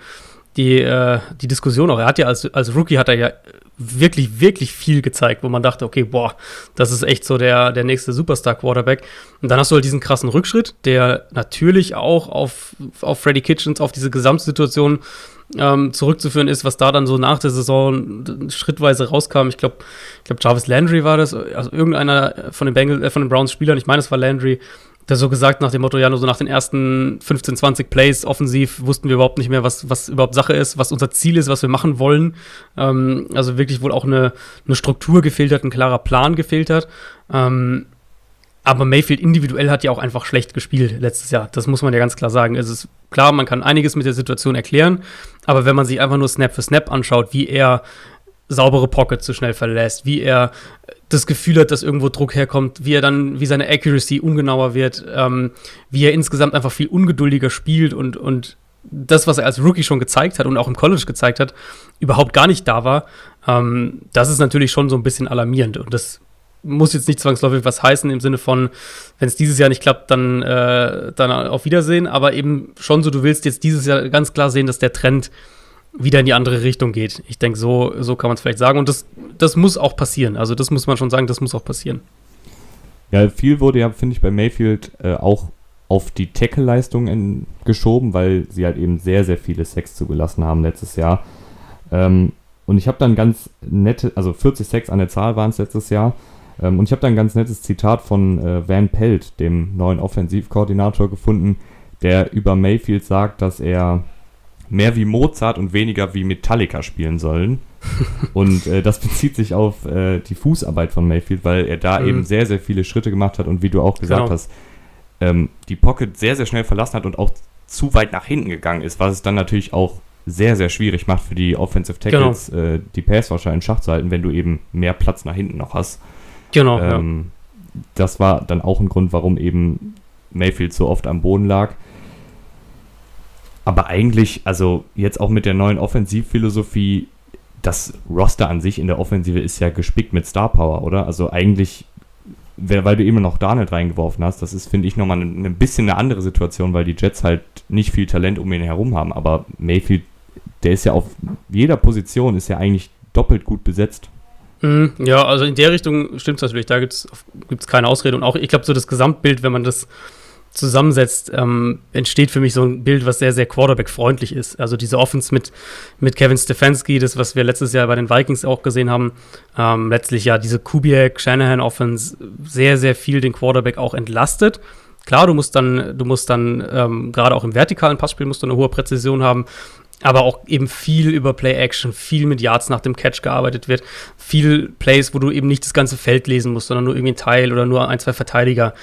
die, äh, die Diskussion auch. Er hat ja als, als Rookie hat er ja wirklich, wirklich viel gezeigt, wo man dachte, okay, boah, das ist echt so der, der nächste Superstar-Quarterback. Und dann hast du halt diesen krassen Rückschritt, der natürlich auch auf, auf Freddy Kitchens, auf diese Gesamtsituation ähm, zurückzuführen ist, was da dann so nach der Saison schrittweise rauskam. Ich glaube, ich glaube, Jarvis Landry war das, also irgendeiner von den Bengals, äh, von den Browns Spielern, ich meine, es war Landry, der so gesagt nach dem Motto, ja, nur so nach den ersten 15, 20 Plays offensiv wussten wir überhaupt nicht mehr, was, was überhaupt Sache ist, was unser Ziel ist, was wir machen wollen. Ähm, also wirklich wohl auch eine, eine Struktur gefehlt hat, ein klarer Plan gefehlt hat. Ähm, aber Mayfield individuell hat ja auch einfach schlecht gespielt letztes Jahr. Das muss man ja ganz klar sagen. Es ist klar, man kann einiges mit der Situation erklären, aber wenn man sich einfach nur Snap für Snap anschaut, wie er saubere Pockets zu schnell verlässt, wie er das Gefühl hat, dass irgendwo Druck herkommt, wie er dann, wie seine Accuracy ungenauer wird, ähm, wie er insgesamt einfach viel ungeduldiger spielt und, und das, was er als Rookie schon gezeigt hat und auch im College gezeigt hat, überhaupt gar nicht da war, ähm, das ist natürlich schon so ein bisschen alarmierend. Und das muss jetzt nicht zwangsläufig was heißen im Sinne von, wenn es dieses Jahr nicht klappt, dann, äh, dann auf Wiedersehen, aber eben schon so, du willst jetzt dieses Jahr ganz klar sehen, dass der Trend wieder in die andere Richtung geht. Ich denke, so, so kann man es vielleicht sagen. Und das, das muss auch passieren. Also das muss man schon sagen, das muss auch passieren. Ja, viel wurde ja, finde ich, bei Mayfield äh, auch auf die Tackle-Leistung geschoben, weil sie halt eben sehr, sehr viele Sex zugelassen haben letztes Jahr. Ähm, und ich habe dann ganz nette, also 40 Sex an der Zahl waren es letztes Jahr. Ähm, und ich habe da ein ganz nettes Zitat von äh, Van Pelt, dem neuen Offensivkoordinator, gefunden, der über Mayfield sagt, dass er mehr wie Mozart und weniger wie Metallica spielen sollen. [LAUGHS] und äh, das bezieht sich auf äh, die Fußarbeit von Mayfield, weil er da mhm. eben sehr, sehr viele Schritte gemacht hat und wie du auch gesagt genau. hast, ähm, die Pocket sehr, sehr schnell verlassen hat und auch zu weit nach hinten gegangen ist, was es dann natürlich auch sehr, sehr schwierig macht für die Offensive Tackles, genau. äh, die Passwasher in Schach zu halten, wenn du eben mehr Platz nach hinten noch hast. Genau. Ähm, ja. Das war dann auch ein Grund, warum eben Mayfield so oft am Boden lag. Aber eigentlich, also jetzt auch mit der neuen Offensivphilosophie, das Roster an sich in der Offensive ist ja gespickt mit Star Power, oder? Also eigentlich, weil du immer noch Darnold reingeworfen hast, das ist, finde ich, nochmal ein, ein bisschen eine andere Situation, weil die Jets halt nicht viel Talent um ihn herum haben. Aber Mayfield, der ist ja auf jeder Position, ist ja eigentlich doppelt gut besetzt. Mhm, ja, also in der Richtung stimmt es natürlich. Da gibt es keine Ausrede. Und auch, ich glaube, so das Gesamtbild, wenn man das zusammensetzt, ähm, entsteht für mich so ein Bild, was sehr, sehr Quarterback-freundlich ist. Also diese Offense mit, mit Kevin Stefanski, das, was wir letztes Jahr bei den Vikings auch gesehen haben, ähm, letztlich ja diese Kubiak-Shanahan-Offense sehr, sehr viel den Quarterback auch entlastet. Klar, du musst dann, du musst dann ähm, gerade auch im vertikalen Passspiel musst du eine hohe Präzision haben, aber auch eben viel über Play-Action, viel mit Yards nach dem Catch gearbeitet wird, viel Plays, wo du eben nicht das ganze Feld lesen musst, sondern nur irgendwie ein Teil oder nur ein, zwei Verteidiger.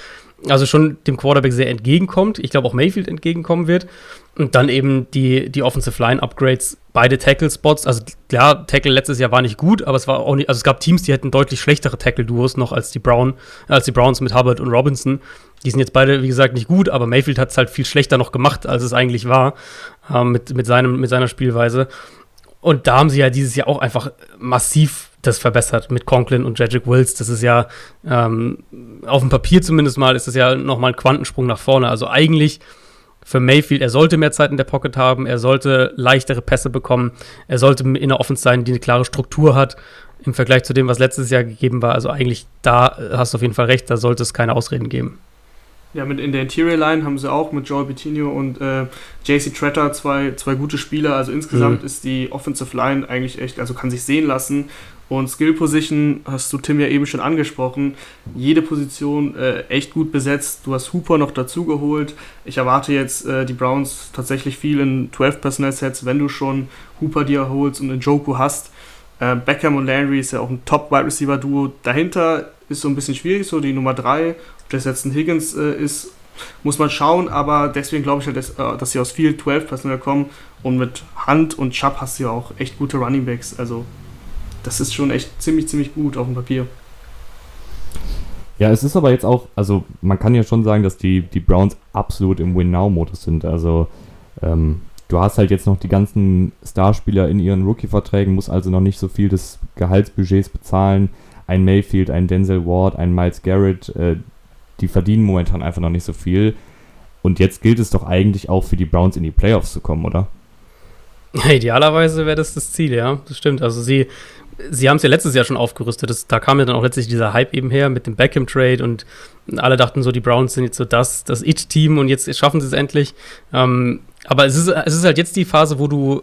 Also schon dem Quarterback sehr entgegenkommt. Ich glaube auch Mayfield entgegenkommen wird. Und dann eben die, die Offensive Line Upgrades, beide Tackle-Spots. Also klar, Tackle letztes Jahr war nicht gut, aber es war auch nicht, also es gab Teams, die hätten deutlich schlechtere Tackle-Duos noch als die Brown, als die Browns mit Hubbard und Robinson. Die sind jetzt beide, wie gesagt, nicht gut, aber Mayfield hat es halt viel schlechter noch gemacht, als es eigentlich war, äh, mit, mit, seinem, mit seiner Spielweise. Und da haben sie ja dieses Jahr auch einfach massiv das verbessert mit Conklin und Jedrick Wills. Das ist ja ähm, auf dem Papier zumindest mal, ist das ja nochmal ein Quantensprung nach vorne. Also eigentlich für Mayfield, er sollte mehr Zeit in der Pocket haben, er sollte leichtere Pässe bekommen, er sollte in der Offense sein, die eine klare Struktur hat. im Vergleich zu dem, was letztes Jahr gegeben war. Also eigentlich da hast du auf jeden Fall recht, da sollte es keine Ausreden geben. Ja, mit in der Interior Line haben sie auch mit Joel Bettino und äh, JC Tretter zwei, zwei gute Spieler. Also insgesamt mhm. ist die Offensive Line eigentlich echt, also kann sich sehen lassen. Und Skill Position hast du Tim ja eben schon angesprochen. Jede Position äh, echt gut besetzt. Du hast Hooper noch dazu geholt. Ich erwarte jetzt äh, die Browns tatsächlich viel in 12 Personnel Sets, wenn du schon Hooper dir holst und einen Joku hast. Äh, Beckham und Landry ist ja auch ein Top Wide Receiver Duo. Dahinter ist so ein bisschen schwierig, so die Nummer 3. Ob das jetzt ein Higgins äh, ist, muss man schauen, aber deswegen glaube ich halt, dass, äh, dass sie aus viel 12 Personal kommen und mit Hand und Chubb hast du ja auch echt gute Running Backs. Also das ist schon echt ziemlich, ziemlich gut auf dem Papier. Ja, es ist aber jetzt auch, also man kann ja schon sagen, dass die, die Browns absolut im Win-Now-Modus sind. Also ähm, du hast halt jetzt noch die ganzen Starspieler in ihren Rookie-Verträgen, musst also noch nicht so viel des Gehaltsbudgets bezahlen. Ein Mayfield, ein Denzel Ward, ein Miles Garrett, äh, die verdienen momentan einfach noch nicht so viel. Und jetzt gilt es doch eigentlich auch für die Browns in die Playoffs zu kommen, oder? Ja, idealerweise wäre das das Ziel, ja. Das stimmt. Also sie, sie haben es ja letztes Jahr schon aufgerüstet. Das, da kam ja dann auch letztlich dieser Hype eben her mit dem Beckham-Trade und alle dachten so, die Browns sind jetzt so das, das It-Team und jetzt schaffen sie es endlich. Ähm, aber es ist, es ist halt jetzt die Phase, wo du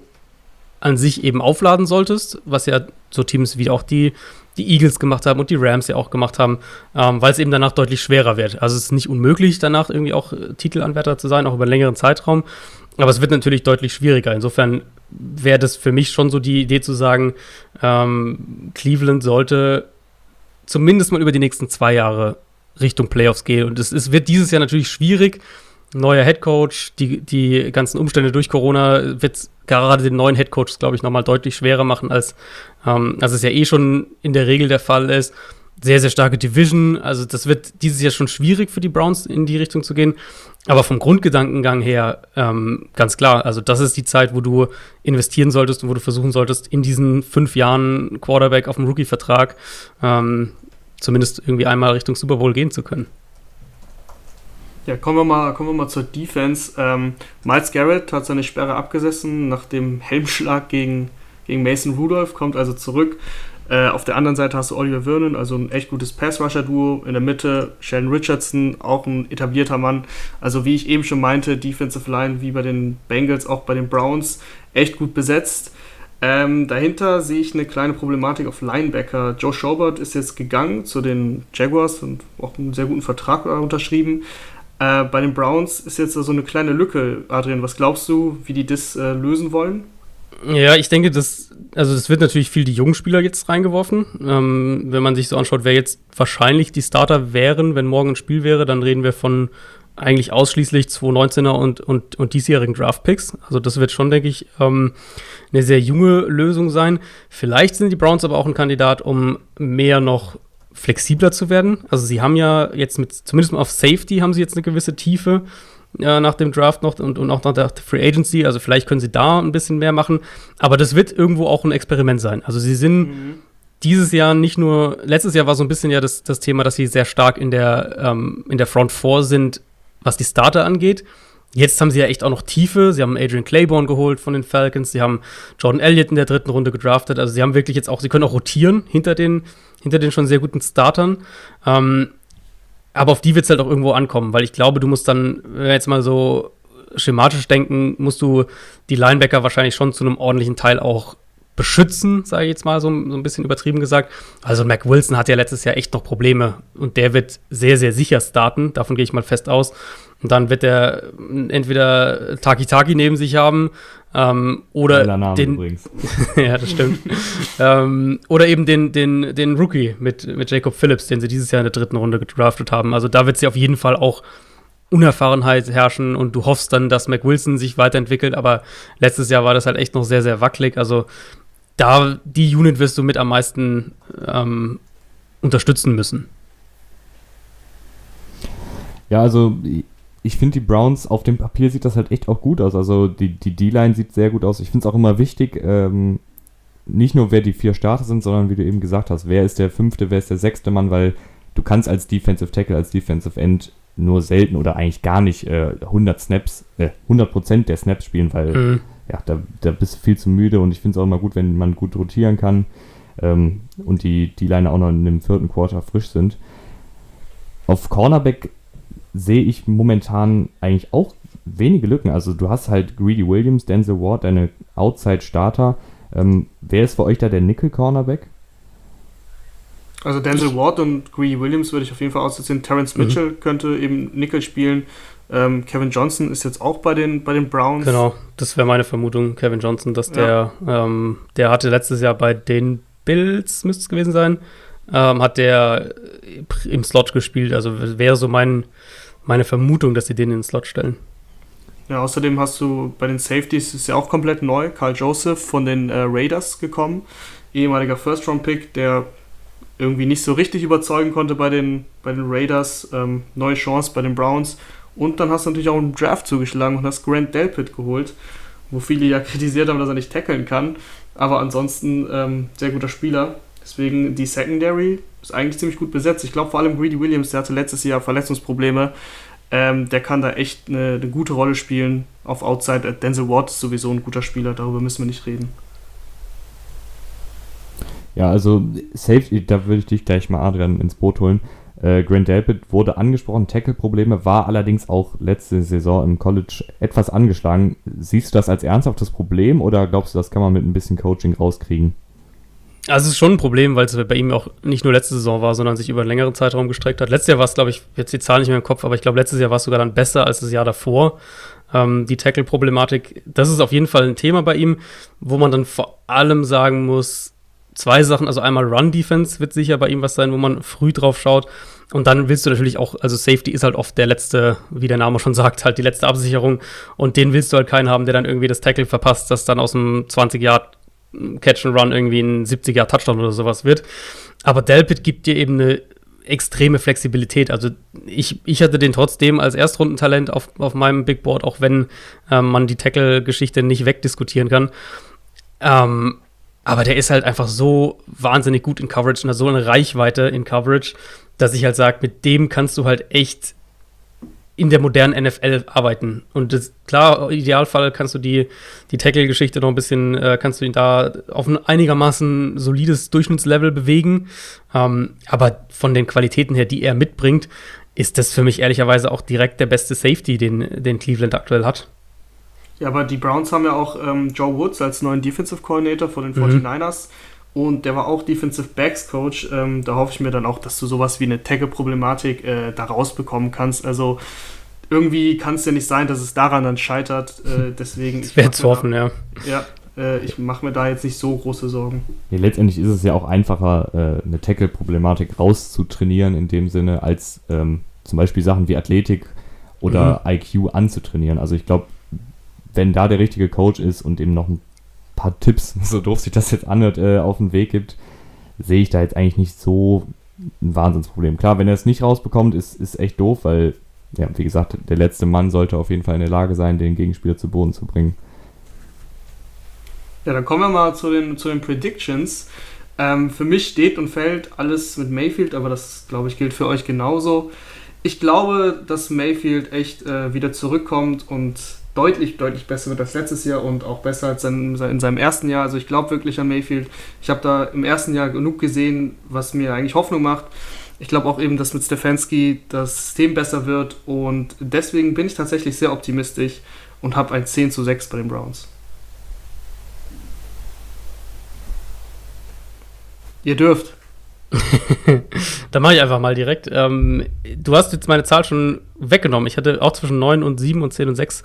an sich eben aufladen solltest, was ja so Teams wie auch die, die Eagles gemacht haben und die Rams ja auch gemacht haben, ähm, weil es eben danach deutlich schwerer wird. Also es ist nicht unmöglich, danach irgendwie auch äh, Titelanwärter zu sein, auch über einen längeren Zeitraum. Aber es wird natürlich deutlich schwieriger. Insofern wäre das für mich schon so die Idee zu sagen, ähm, Cleveland sollte zumindest mal über die nächsten zwei Jahre Richtung Playoffs gehen. Und es, es wird dieses Jahr natürlich schwierig. Neuer Headcoach, die, die ganzen Umstände durch Corona wird gerade den neuen Headcoaches, glaube ich, nochmal deutlich schwerer machen, als, ähm, als es ja eh schon in der Regel der Fall ist sehr, sehr starke Division. Also das wird dieses Jahr schon schwierig für die Browns in die Richtung zu gehen. Aber vom Grundgedankengang her ähm, ganz klar. Also das ist die Zeit, wo du investieren solltest und wo du versuchen solltest, in diesen fünf Jahren Quarterback auf dem Rookie-Vertrag ähm, zumindest irgendwie einmal Richtung Super Bowl gehen zu können. Ja, kommen wir mal, kommen wir mal zur Defense. Ähm, Miles Garrett hat seine Sperre abgesessen nach dem Helmschlag gegen, gegen Mason Rudolph, kommt also zurück. Äh, auf der anderen Seite hast du Oliver Vernon, also ein echt gutes Pass-Rusher-Duo. In der Mitte Sheldon Richardson, auch ein etablierter Mann. Also wie ich eben schon meinte, Defensive Line wie bei den Bengals, auch bei den Browns, echt gut besetzt. Ähm, dahinter sehe ich eine kleine Problematik auf Linebacker. Joe Schobert ist jetzt gegangen zu den Jaguars und auch einen sehr guten Vertrag unterschrieben. Äh, bei den Browns ist jetzt so also eine kleine Lücke. Adrian, was glaubst du, wie die das äh, lösen wollen? Ja, ich denke, das, also das wird natürlich viel die jungen Spieler jetzt reingeworfen. Ähm, wenn man sich so anschaut, wer jetzt wahrscheinlich die Starter wären, wenn morgen ein Spiel wäre, dann reden wir von eigentlich ausschließlich 2019er und, und, und diesjährigen Draft-Picks. Also das wird schon, denke ich, ähm, eine sehr junge Lösung sein. Vielleicht sind die Browns aber auch ein Kandidat, um mehr noch flexibler zu werden. Also sie haben ja jetzt mit, zumindest auf Safety haben sie jetzt eine gewisse Tiefe äh, nach dem Draft noch und, und auch nach der Free Agency. Also vielleicht können sie da ein bisschen mehr machen. Aber das wird irgendwo auch ein Experiment sein. Also sie sind mhm. dieses Jahr nicht nur, letztes Jahr war so ein bisschen ja das, das Thema, dass sie sehr stark in der, ähm, in der Front 4 sind, was die Starter angeht. Jetzt haben sie ja echt auch noch Tiefe. Sie haben Adrian Claiborne geholt von den Falcons. Sie haben Jordan Elliott in der dritten Runde gedraftet. Also sie haben wirklich jetzt auch, sie können auch rotieren hinter den, hinter den schon sehr guten Startern. Ähm, aber auf die wird es halt auch irgendwo ankommen, weil ich glaube, du musst dann, wenn wir jetzt mal so schematisch denken, musst du die Linebacker wahrscheinlich schon zu einem ordentlichen Teil auch beschützen, sage ich jetzt mal so, so, ein bisschen übertrieben gesagt. Also Mac Wilson hat ja letztes Jahr echt noch Probleme und der wird sehr, sehr sicher starten, davon gehe ich mal fest aus. Und dann wird er entweder Taki Taki neben sich haben ähm, oder Name den, übrigens. [LAUGHS] ja, das stimmt. ähm, oder eben den, den, den Rookie mit, mit Jacob Phillips, den sie dieses Jahr in der dritten Runde gedraftet haben. Also da wird sie auf jeden Fall auch Unerfahrenheit herrschen und du hoffst dann, dass Mac Wilson sich weiterentwickelt, aber letztes Jahr war das halt echt noch sehr, sehr wackelig. Also da die Unit wirst du mit am meisten ähm, unterstützen müssen. Ja, also ich finde die Browns auf dem Papier sieht das halt echt auch gut aus. Also die, die D-Line sieht sehr gut aus. Ich finde es auch immer wichtig, ähm, nicht nur wer die vier Starter sind, sondern wie du eben gesagt hast, wer ist der fünfte, wer ist der sechste Mann, weil du kannst als Defensive Tackle, als Defensive End nur selten oder eigentlich gar nicht äh, 100 Snaps, äh, 100% der Snaps spielen, weil mhm. ja, da, da bist du viel zu müde und ich finde es auch immer gut, wenn man gut rotieren kann. ähm, und die D-Line auch noch in dem vierten Quarter frisch sind. Auf Cornerback sehe ich momentan eigentlich auch wenige Lücken. Also du hast halt Greedy Williams, Denzel Ward, deine Outside-Starter. Ähm, wer ist für euch da der Nickel-Cornerback? Also Denzel Ward und Greedy Williams würde ich auf jeden Fall aussetzen. Terrence mhm. Mitchell mhm. könnte eben Nickel spielen. Ähm, Kevin Johnson ist jetzt auch bei den, bei den Browns. Genau, das wäre meine Vermutung, Kevin Johnson, dass der, ja. ähm, der hatte letztes Jahr bei den Bills, müsste es gewesen sein, ähm, hat der im Slot gespielt. Also wäre so mein, meine Vermutung, dass sie den in den Slot stellen. Ja, außerdem hast du bei den Safeties, ist ja auch komplett neu, Carl Joseph von den äh, Raiders gekommen, ehemaliger First-Round-Pick, der irgendwie nicht so richtig überzeugen konnte bei den, bei den Raiders. Ähm, neue Chance bei den Browns. Und dann hast du natürlich auch einen Draft zugeschlagen und hast Grant Delpit geholt, wo viele ja [LAUGHS] kritisiert haben, dass er nicht tackeln kann. Aber ansonsten ähm, sehr guter Spieler. Deswegen die Secondary ist eigentlich ziemlich gut besetzt. Ich glaube vor allem Greedy Williams, der hatte letztes Jahr Verletzungsprobleme. Ähm, der kann da echt eine, eine, gute Rolle spielen auf Outside. Denzel Ward ist sowieso ein guter Spieler, darüber müssen wir nicht reden. Ja, also Safety, da würde ich dich gleich mal, Adrian, ins Boot holen. Äh, Grant Delpit wurde angesprochen, Tackle-Probleme, war allerdings auch letzte Saison im College etwas angeschlagen. Siehst du das als ernsthaftes Problem oder glaubst du, das kann man mit ein bisschen Coaching rauskriegen? Also es ist schon ein Problem, weil es bei ihm auch nicht nur letzte Saison war, sondern sich über einen längeren Zeitraum gestreckt hat. Letztes Jahr war es, glaube ich, jetzt die Zahl nicht mehr im Kopf, aber ich glaube, letztes Jahr war es sogar dann besser als das Jahr davor. Ähm, die Tackle-Problematik, das ist auf jeden Fall ein Thema bei ihm, wo man dann vor allem sagen muss, zwei Sachen. Also einmal Run-Defense wird sicher bei ihm was sein, wo man früh drauf schaut. Und dann willst du natürlich auch, also Safety ist halt oft der letzte, wie der Name schon sagt, halt die letzte Absicherung. Und den willst du halt keinen haben, der dann irgendwie das Tackle verpasst, das dann aus dem 20 Yard Catch and Run irgendwie ein 70 Yard Touchdown oder sowas wird. Aber Delpit gibt dir eben eine extreme Flexibilität. Also ich, ich hatte den trotzdem als Erstrundentalent auf, auf meinem Big Board, auch wenn ähm, man die Tackle-Geschichte nicht wegdiskutieren kann. Ähm, aber der ist halt einfach so wahnsinnig gut in Coverage und hat so eine Reichweite in Coverage, dass ich halt sage, mit dem kannst du halt echt in der modernen NFL arbeiten. Und das, klar, im Idealfall kannst du die, die Tackle-Geschichte noch ein bisschen, äh, kannst du ihn da auf ein einigermaßen solides Durchschnittslevel bewegen. Ähm, aber von den Qualitäten her, die er mitbringt, ist das für mich ehrlicherweise auch direkt der beste Safety, den, den Cleveland aktuell hat. Ja, aber die Browns haben ja auch ähm, Joe Woods als neuen Defensive Coordinator von den 49ers. Mhm. Und der war auch Defensive Backs Coach. Ähm, da hoffe ich mir dann auch, dass du sowas wie eine Tackle-Problematik äh, da rausbekommen kannst. Also irgendwie kann es ja nicht sein, dass es daran dann scheitert. Äh, [LAUGHS] deswegen. Das wäre zu hoffen, ja. Ja, äh, ich mache mir da jetzt nicht so große Sorgen. Ja, letztendlich ist es ja auch einfacher, äh, eine Tackle-Problematik rauszutrainieren, in dem Sinne, als ähm, zum Beispiel Sachen wie Athletik oder mhm. IQ anzutrainieren. Also ich glaube, wenn da der richtige Coach ist und ihm noch ein paar Tipps, [LAUGHS] so doof sich das jetzt anhört, äh, auf den Weg gibt, sehe ich da jetzt eigentlich nicht so ein Wahnsinnsproblem. Klar, wenn er es nicht rausbekommt, ist, ist echt doof, weil, ja, wie gesagt, der letzte Mann sollte auf jeden Fall in der Lage sein, den Gegenspieler zu Boden zu bringen. Ja, dann kommen wir mal zu den, zu den Predictions. Ähm, für mich steht und fällt alles mit Mayfield, aber das, glaube ich, gilt für euch genauso. Ich glaube, dass Mayfield echt äh, wieder zurückkommt und deutlich, deutlich besser wird als letztes Jahr und auch besser als in, in seinem ersten Jahr. Also ich glaube wirklich an Mayfield. Ich habe da im ersten Jahr genug gesehen, was mir eigentlich Hoffnung macht. Ich glaube auch eben, dass mit Stefanski das System besser wird und deswegen bin ich tatsächlich sehr optimistisch und habe ein 10 zu 6 bei den Browns. Ihr dürft. [LAUGHS] da mache ich einfach mal direkt. Ähm, du hast jetzt meine Zahl schon weggenommen. Ich hatte auch zwischen 9 und 7 und 10 und 6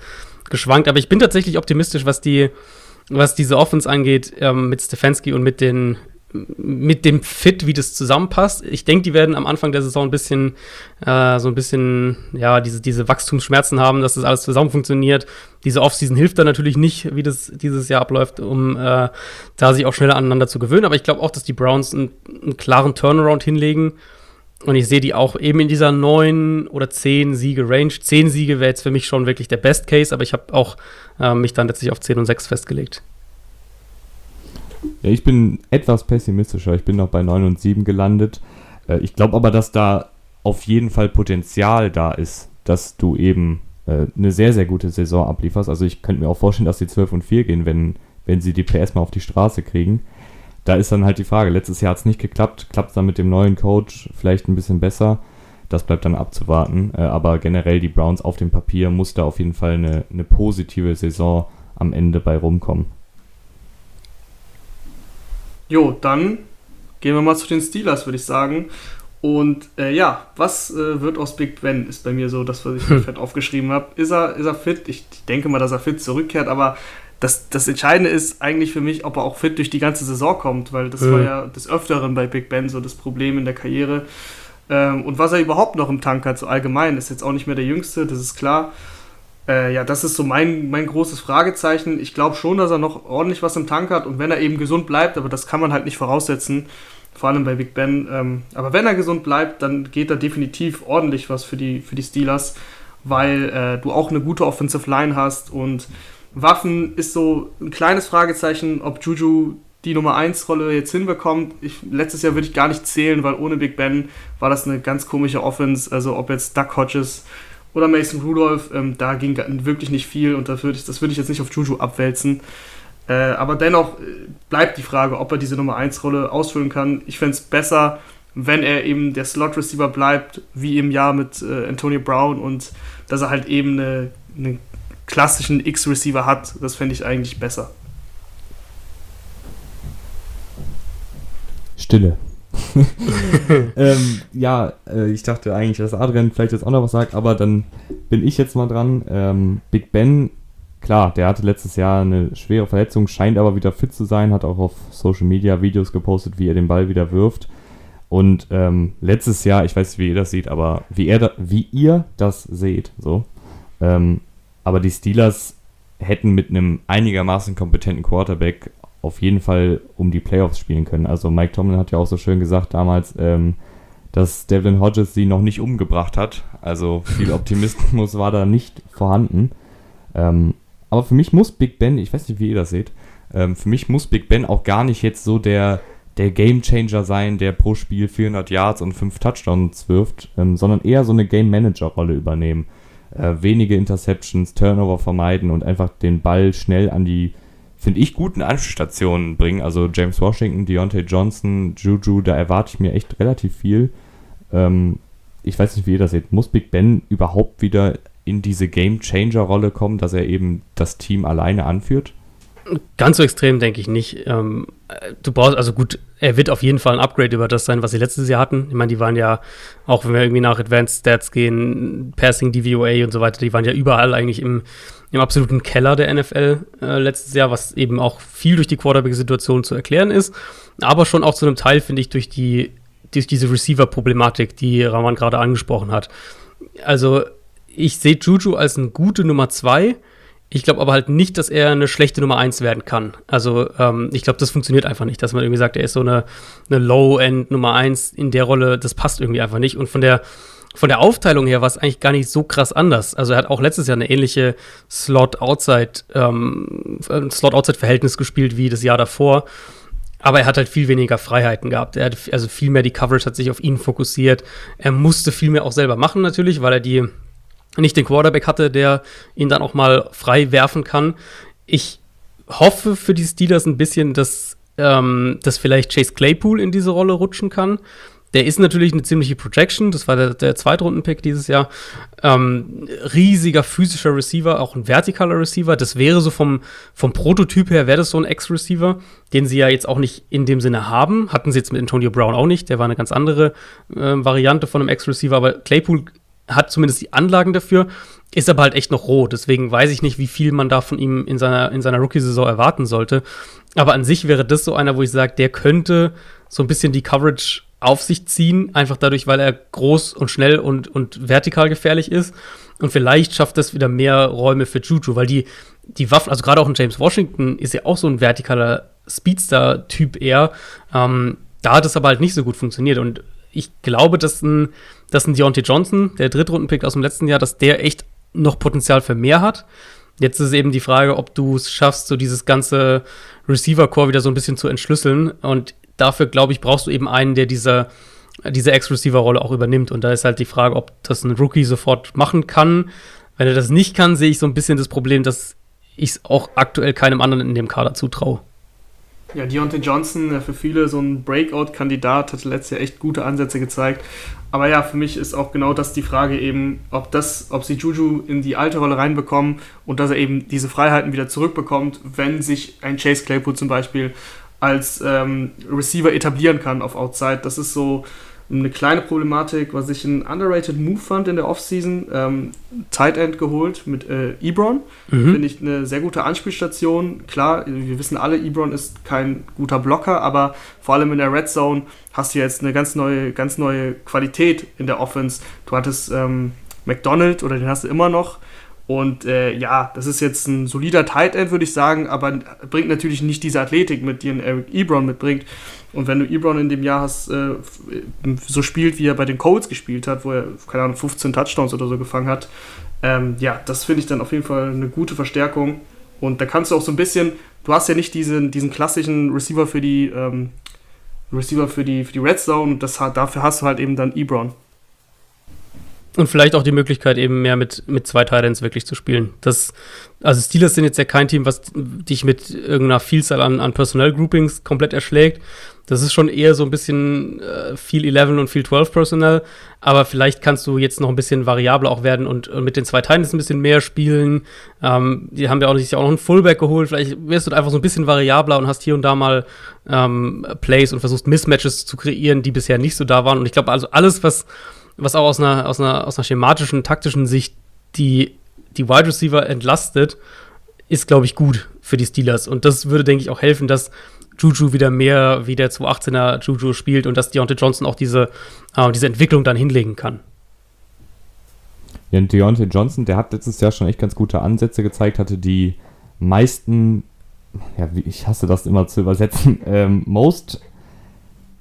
geschwankt, aber ich bin tatsächlich optimistisch, was die, was diese Offense angeht, ähm, mit Stefanski und mit den mit dem Fit, wie das zusammenpasst. Ich denke, die werden am Anfang der Saison ein bisschen, äh, so ein bisschen, ja, diese, diese Wachstumsschmerzen haben, dass das alles zusammen funktioniert. Diese Offseason hilft da natürlich nicht, wie das dieses Jahr abläuft, um äh, da sich auch schneller aneinander zu gewöhnen. Aber ich glaube auch, dass die Browns einen, einen klaren Turnaround hinlegen und ich sehe die auch eben in dieser neun oder zehn Siege Range. Zehn Siege wäre jetzt für mich schon wirklich der Best Case, aber ich habe auch äh, mich dann letztlich auf 10 und 6 festgelegt. Ja, ich bin etwas pessimistischer. Ich bin noch bei 9 und 7 gelandet. Äh, ich glaube aber, dass da auf jeden Fall Potenzial da ist, dass du eben äh, eine sehr, sehr gute Saison ablieferst. Also ich könnte mir auch vorstellen, dass sie 12 und 4 gehen, wenn, wenn sie die PS mal auf die Straße kriegen. Da ist dann halt die Frage, letztes Jahr hat es nicht geklappt, klappt es dann mit dem neuen Coach vielleicht ein bisschen besser? Das bleibt dann abzuwarten. Äh, aber generell die Browns auf dem Papier muss da auf jeden Fall eine, eine positive Saison am Ende bei rumkommen. Jo, dann gehen wir mal zu den Steelers, würde ich sagen. Und äh, ja, was äh, wird aus Big Ben, ist bei mir so das, was ich mir [LAUGHS] fett aufgeschrieben habe. Ist er, ist er fit? Ich denke mal, dass er fit zurückkehrt, aber das, das Entscheidende ist eigentlich für mich, ob er auch fit durch die ganze Saison kommt, weil das ja. war ja des Öfteren bei Big Ben so das Problem in der Karriere. Ähm, und was er überhaupt noch im Tank hat, so allgemein, ist jetzt auch nicht mehr der Jüngste, das ist klar. Äh, ja, das ist so mein, mein großes Fragezeichen. Ich glaube schon, dass er noch ordentlich was im Tank hat und wenn er eben gesund bleibt, aber das kann man halt nicht voraussetzen, vor allem bei Big Ben. Ähm, aber wenn er gesund bleibt, dann geht da definitiv ordentlich was für die, für die Steelers, weil äh, du auch eine gute Offensive Line hast und Waffen ist so ein kleines Fragezeichen, ob Juju die Nummer 1 Rolle jetzt hinbekommt. Ich, letztes Jahr würde ich gar nicht zählen, weil ohne Big Ben war das eine ganz komische Offense. Also ob jetzt Doug Hodges oder Mason Rudolph, ähm, da ging wirklich nicht viel und das würde ich, würd ich jetzt nicht auf Juju abwälzen. Äh, aber dennoch äh, bleibt die Frage, ob er diese Nummer 1 Rolle ausfüllen kann. Ich fände es besser, wenn er eben der Slot Receiver bleibt, wie im Jahr mit äh, Antonio Brown und dass er halt eben eine, eine klassischen X-Receiver hat. Das fände ich eigentlich besser. Stille. [LAUGHS] ähm, ja, äh, ich dachte eigentlich, dass Adrian vielleicht jetzt auch noch was sagt, aber dann bin ich jetzt mal dran. Ähm, Big Ben, klar, der hatte letztes Jahr eine schwere Verletzung, scheint aber wieder fit zu sein, hat auch auf Social Media Videos gepostet, wie er den Ball wieder wirft. Und ähm, letztes Jahr, ich weiß nicht, wie ihr das seht, aber wie, er da, wie ihr das seht, so, ähm, aber die Steelers hätten mit einem einigermaßen kompetenten Quarterback auf jeden Fall um die Playoffs spielen können. Also Mike Tomlin hat ja auch so schön gesagt damals, ähm, dass Devlin Hodges sie noch nicht umgebracht hat. Also viel [LAUGHS] Optimismus war da nicht vorhanden. Ähm, aber für mich muss Big Ben, ich weiß nicht, wie ihr das seht, ähm, für mich muss Big Ben auch gar nicht jetzt so der, der Game Changer sein, der pro Spiel 400 Yards und 5 Touchdowns wirft, ähm, sondern eher so eine Game Manager Rolle übernehmen äh, wenige Interceptions, Turnover vermeiden und einfach den Ball schnell an die, finde ich, guten Anschlussstationen bringen. Also James Washington, Deontay Johnson, Juju, da erwarte ich mir echt relativ viel. Ähm, ich weiß nicht, wie ihr das seht. Muss Big Ben überhaupt wieder in diese Game Changer Rolle kommen, dass er eben das Team alleine anführt? Ganz so extrem denke ich nicht. Ähm, du brauchst, also gut, er wird auf jeden Fall ein Upgrade über das sein, was sie letztes Jahr hatten. Ich meine, die waren ja, auch wenn wir irgendwie nach Advanced Stats gehen, Passing, DVOA und so weiter, die waren ja überall eigentlich im, im absoluten Keller der NFL äh, letztes Jahr, was eben auch viel durch die Quarterback-Situation zu erklären ist. Aber schon auch zu einem Teil, finde ich, durch die, durch diese Receiver-Problematik, die Raman gerade angesprochen hat. Also, ich sehe Juju als eine gute Nummer zwei ich glaube aber halt nicht, dass er eine schlechte Nummer 1 werden kann. Also ähm, ich glaube, das funktioniert einfach nicht, dass man irgendwie sagt, er ist so eine, eine Low-End Nummer 1 in der Rolle, das passt irgendwie einfach nicht. Und von der, von der Aufteilung her war es eigentlich gar nicht so krass anders. Also er hat auch letztes Jahr eine ähnliche Slot-Outside, ähm, Slot-Outside-Verhältnis gespielt wie das Jahr davor. Aber er hat halt viel weniger Freiheiten gehabt. Er hat also viel mehr die Coverage hat sich auf ihn fokussiert. Er musste viel mehr auch selber machen natürlich, weil er die nicht den Quarterback hatte, der ihn dann auch mal frei werfen kann. Ich hoffe für die Steelers ein bisschen, dass, ähm, dass vielleicht Chase Claypool in diese Rolle rutschen kann. Der ist natürlich eine ziemliche Projection, das war der, der Zweitrunden-Pick dieses Jahr. Ähm, riesiger physischer Receiver, auch ein vertikaler Receiver. Das wäre so vom, vom Prototyp her, wäre das so ein Ex-Receiver, den sie ja jetzt auch nicht in dem Sinne haben. Hatten sie jetzt mit Antonio Brown auch nicht, der war eine ganz andere äh, Variante von einem Ex-Receiver, aber Claypool hat zumindest die Anlagen dafür, ist aber halt echt noch roh. Deswegen weiß ich nicht, wie viel man da von ihm in seiner, in seiner Rookie-Saison erwarten sollte. Aber an sich wäre das so einer, wo ich sage, der könnte so ein bisschen die Coverage auf sich ziehen, einfach dadurch, weil er groß und schnell und, und vertikal gefährlich ist. Und vielleicht schafft das wieder mehr Räume für Juju, weil die, die Waffen, also gerade auch ein James Washington ist ja auch so ein vertikaler Speedster-Typ eher. Ähm, da hat es aber halt nicht so gut funktioniert. Und ich glaube, dass ein, dass ein Deontay Johnson, der Drittrunden-Pick aus dem letzten Jahr, dass der echt noch Potenzial für mehr hat. Jetzt ist eben die Frage, ob du es schaffst, so dieses ganze Receiver-Core wieder so ein bisschen zu entschlüsseln. Und dafür, glaube ich, brauchst du eben einen, der diese, diese Ex-Receiver-Rolle auch übernimmt. Und da ist halt die Frage, ob das ein Rookie sofort machen kann. Wenn er das nicht kann, sehe ich so ein bisschen das Problem, dass ich es auch aktuell keinem anderen in dem Kader zutraue. Ja, Deontay Johnson, ja, für viele so ein Breakout-Kandidat, hatte letztes Jahr echt gute Ansätze gezeigt. Aber ja, für mich ist auch genau das die Frage eben, ob das, ob sie Juju in die alte Rolle reinbekommen und dass er eben diese Freiheiten wieder zurückbekommt, wenn sich ein Chase Claypool zum Beispiel als ähm, Receiver etablieren kann auf Outside. Das ist so eine kleine Problematik, was ich ein underrated Move fand in der Offseason. Ähm, Tight End geholt mit äh, Ebron. Mhm. Finde ich eine sehr gute Anspielstation. Klar, wir wissen alle, Ebron ist kein guter Blocker, aber vor allem in der Red Zone hast du jetzt eine ganz neue, ganz neue Qualität in der Offense. Du hattest ähm, McDonald oder den hast du immer noch. Und äh, ja, das ist jetzt ein solider Tight End, würde ich sagen, aber bringt natürlich nicht diese Athletik mit, die ein Eric Ebron mitbringt. Und wenn du Ebron in dem Jahr hast, äh, so spielt, wie er bei den Colts gespielt hat, wo er, keine Ahnung, 15 Touchdowns oder so gefangen hat, ähm, ja, das finde ich dann auf jeden Fall eine gute Verstärkung. Und da kannst du auch so ein bisschen, du hast ja nicht diesen, diesen klassischen Receiver für die, ähm, Receiver für die, für die Red Zone, das, dafür hast du halt eben dann Ebron. Und vielleicht auch die Möglichkeit, eben mehr mit, mit zwei Titans wirklich zu spielen. Das, also Steelers sind jetzt ja kein Team, was dich mit irgendeiner Vielzahl an, an Personnel-Groupings komplett erschlägt. Das ist schon eher so ein bisschen äh, viel 11 und viel 12 Personnel. Aber vielleicht kannst du jetzt noch ein bisschen variabler auch werden und, und mit den zwei Titans ein bisschen mehr spielen. Ähm, die haben ja auch, ja auch noch einen Fullback geholt. Vielleicht wirst du einfach so ein bisschen variabler und hast hier und da mal ähm, Plays und versuchst Mismatches zu kreieren, die bisher nicht so da waren. Und ich glaube, also alles, was was auch aus einer, aus einer, aus einer schematischen, taktischen Sicht die, die Wide Receiver entlastet, ist, glaube ich, gut für die Steelers. Und das würde, denke ich, auch helfen, dass Juju wieder mehr wie der 218er Juju spielt und dass Deontay Johnson auch diese, äh, diese Entwicklung dann hinlegen kann. Ja, Deontay Johnson, der hat letztes Jahr schon echt ganz gute Ansätze gezeigt, hatte die meisten, ja, ich hasse das immer zu übersetzen, [LAUGHS] ähm, most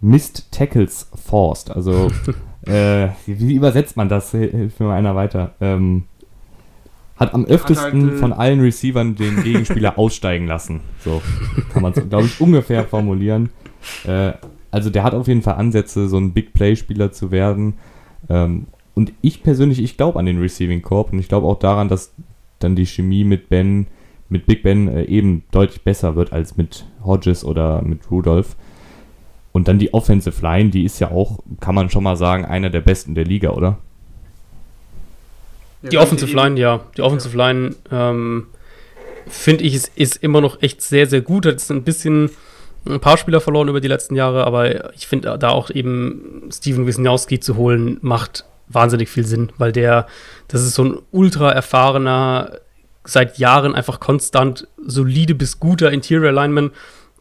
missed tackles forced. Also [LAUGHS] Äh, wie, wie, übersetzt man das? Hilft mir mal einer weiter. Ähm, hat am öftesten halt, äh, von allen Receivern den Gegenspieler [LAUGHS] aussteigen lassen. So kann man es, glaube ich, ungefähr formulieren. Äh, also der hat auf jeden Fall Ansätze, so ein Big Play-Spieler zu werden. Ähm, und ich persönlich, ich glaube an den Receiving Corp und ich glaube auch daran, dass dann die Chemie mit Ben, mit Big Ben äh, eben deutlich besser wird als mit Hodges oder mit Rudolph. Und dann die Offensive Line, die ist ja auch, kann man schon mal sagen, einer der besten der Liga, oder? Die Offensive Line, ja. Die Offensive Line, ähm, finde ich, ist, ist immer noch echt sehr, sehr gut. Hat jetzt ein bisschen ein paar Spieler verloren über die letzten Jahre, aber ich finde da auch eben Steven Wisniewski zu holen, macht wahnsinnig viel Sinn, weil der, das ist so ein ultra erfahrener, seit Jahren einfach konstant solide bis guter Interior Lineman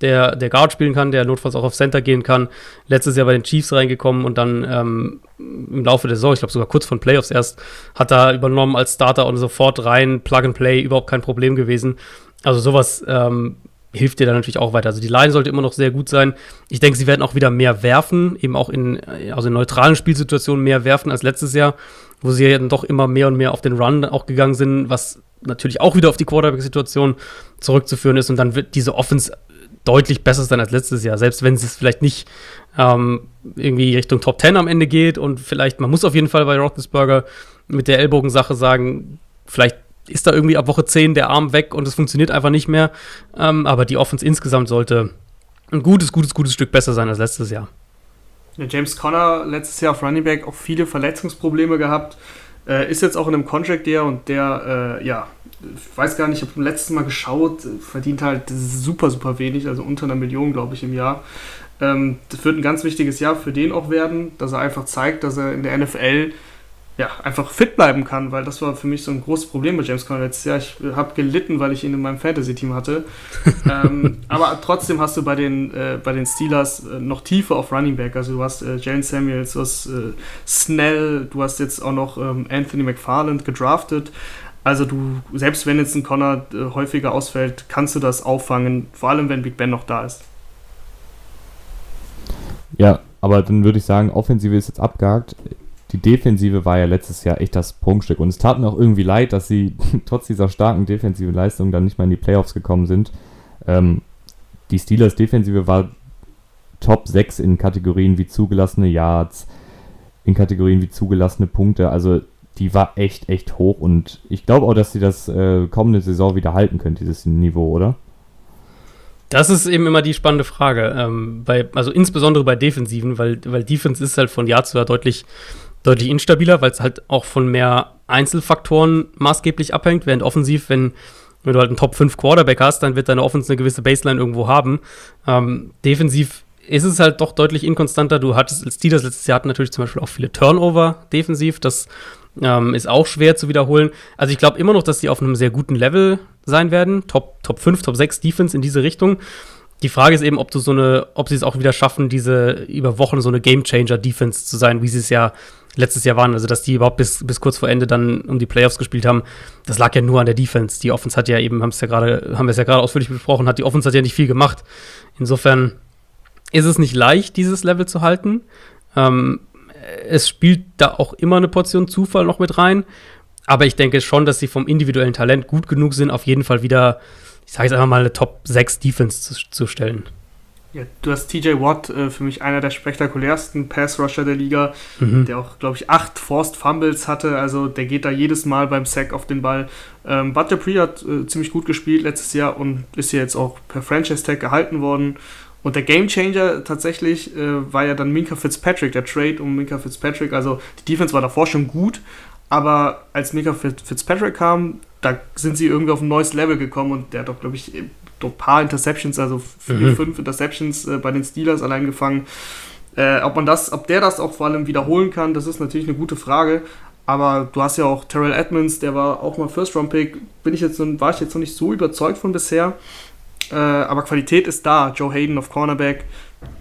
der, der Guard spielen kann, der notfalls auch auf Center gehen kann. Letztes Jahr bei den Chiefs reingekommen und dann ähm, im Laufe der Saison, ich glaube sogar kurz von Playoffs erst, hat er übernommen als Starter und sofort rein, Plug and Play, überhaupt kein Problem gewesen. Also sowas ähm, hilft dir dann natürlich auch weiter. Also die Line sollte immer noch sehr gut sein. Ich denke, sie werden auch wieder mehr werfen, eben auch in, also in neutralen Spielsituationen mehr werfen als letztes Jahr, wo sie ja dann doch immer mehr und mehr auf den Run auch gegangen sind, was natürlich auch wieder auf die Quarterback-Situation zurückzuführen ist und dann wird diese Offense deutlich besser sein als letztes Jahr. Selbst wenn es vielleicht nicht ähm, irgendwie Richtung Top 10 am Ende geht und vielleicht, man muss auf jeden Fall bei Roethlisberger mit der Ellbogensache sagen, vielleicht ist da irgendwie ab Woche 10 der Arm weg und es funktioniert einfach nicht mehr. Ähm, aber die Offense insgesamt sollte ein gutes, gutes, gutes Stück besser sein als letztes Jahr. Ja, James Conner letztes Jahr auf Running Back auch viele Verletzungsprobleme gehabt. Äh, ist jetzt auch in einem Contract der und der, äh, ja, ich weiß gar nicht, ich habe beim letzten Mal geschaut, verdient halt super, super wenig, also unter einer Million, glaube ich, im Jahr. Ähm, das wird ein ganz wichtiges Jahr für den auch werden, dass er einfach zeigt, dass er in der NFL ja, einfach fit bleiben kann, weil das war für mich so ein großes Problem bei James Conner letztes Jahr. Ich habe gelitten, weil ich ihn in meinem Fantasy-Team hatte. [LAUGHS] ähm, aber trotzdem hast du bei den, äh, bei den Steelers äh, noch Tiefe auf Running Back. Also du hast äh, Jalen Samuels, du hast äh, Snell, du hast jetzt auch noch ähm, Anthony McFarland gedraftet. Also du, selbst wenn jetzt ein Connor äh, häufiger ausfällt, kannst du das auffangen, vor allem wenn Big Ben noch da ist. Ja, aber dann würde ich sagen, Offensive ist jetzt abgehakt. Die Defensive war ja letztes Jahr echt das Prunkstück. Und es tat mir auch irgendwie leid, dass sie [LAUGHS] trotz dieser starken defensiven Leistung dann nicht mal in die Playoffs gekommen sind. Ähm, die Steelers Defensive war Top 6 in Kategorien wie zugelassene Yards, in Kategorien wie zugelassene Punkte. Also die war echt, echt hoch und ich glaube auch, dass sie das äh, kommende Saison wieder halten können, dieses Niveau, oder? Das ist eben immer die spannende Frage. Ähm, bei, also insbesondere bei Defensiven, weil, weil Defense ist halt von Jahr zu Jahr deutlich, deutlich instabiler, weil es halt auch von mehr Einzelfaktoren maßgeblich abhängt, während offensiv, wenn, wenn du halt einen Top 5 Quarterback hast, dann wird deine Offense eine gewisse Baseline irgendwo haben. Ähm, defensiv ist es halt doch deutlich inkonstanter. Du hattest, als Steelers letztes Jahr hatten natürlich zum Beispiel auch viele Turnover defensiv. Das ähm, ist auch schwer zu wiederholen. Also ich glaube immer noch, dass die auf einem sehr guten Level sein werden. Top, Top 5, Top 6 Defense in diese Richtung. Die Frage ist eben, ob du so eine, ob sie es auch wieder schaffen, diese über Wochen so eine Game Changer Defense zu sein, wie sie es ja letztes Jahr waren. Also, dass die überhaupt bis, bis kurz vor Ende dann um die Playoffs gespielt haben, das lag ja nur an der Defense. Die Offense hat ja eben, haben es ja gerade, haben wir es ja gerade ausführlich besprochen, hat die Offense hat ja nicht viel gemacht. Insofern ist es nicht leicht, dieses Level zu halten. Ähm, es spielt da auch immer eine Portion Zufall noch mit rein. Aber ich denke schon, dass sie vom individuellen Talent gut genug sind, auf jeden Fall wieder, ich sage jetzt einfach mal, eine Top 6 Defense zu, zu stellen. Ja, du hast TJ Watt, äh, für mich einer der spektakulärsten Pass-Rusher der Liga, mhm. der auch, glaube ich, acht Forced Fumbles hatte. Also der geht da jedes Mal beim Sack auf den Ball. Ähm, Bud Dupree hat äh, ziemlich gut gespielt letztes Jahr und ist ja jetzt auch per Franchise-Tag gehalten worden. Und der Gamechanger tatsächlich äh, war ja dann Minka Fitzpatrick, der Trade um Minka Fitzpatrick. Also die Defense war davor schon gut, aber als Minka Fitzpatrick kam, da sind sie irgendwie auf ein neues Level gekommen und der hat doch, glaube ich, ein paar Interceptions, also vier, mhm. fünf Interceptions äh, bei den Steelers allein gefangen. Äh, ob man das, ob der das auch vor allem wiederholen kann, das ist natürlich eine gute Frage. Aber du hast ja auch Terrell Edmonds, der war auch mal First-Round-Pick. Bin ich jetzt, war ich jetzt noch nicht so überzeugt von bisher. Äh, aber Qualität ist da. Joe Hayden auf Cornerback.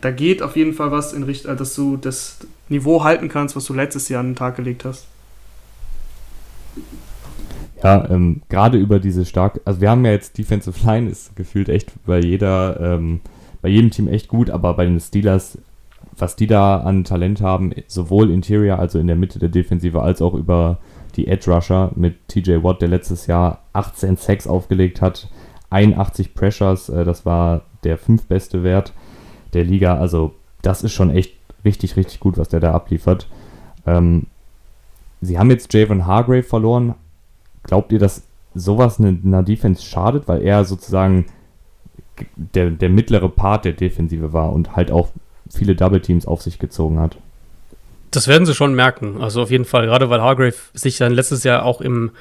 Da geht auf jeden Fall was in Richtung, dass du das Niveau halten kannst, was du letztes Jahr an den Tag gelegt hast. Ja, ähm, gerade über diese stark, also wir haben ja jetzt Defensive Line ist gefühlt echt bei jeder, ähm, bei jedem Team echt gut, aber bei den Steelers, was die da an Talent haben, sowohl Interior, also in der Mitte der Defensive, als auch über die Edge Rusher mit TJ Watt, der letztes Jahr 18 Sacks aufgelegt hat, 81 Pressures, äh, das war der fünftbeste Wert der Liga. Also das ist schon echt richtig, richtig gut, was der da abliefert. Ähm, sie haben jetzt Javon Hargrave verloren. Glaubt ihr, dass sowas einer Defense schadet, weil er sozusagen der, der mittlere Part der Defensive war und halt auch viele Double Teams auf sich gezogen hat? Das werden sie schon merken. Also auf jeden Fall, gerade weil Hargrave sich dann letztes Jahr auch im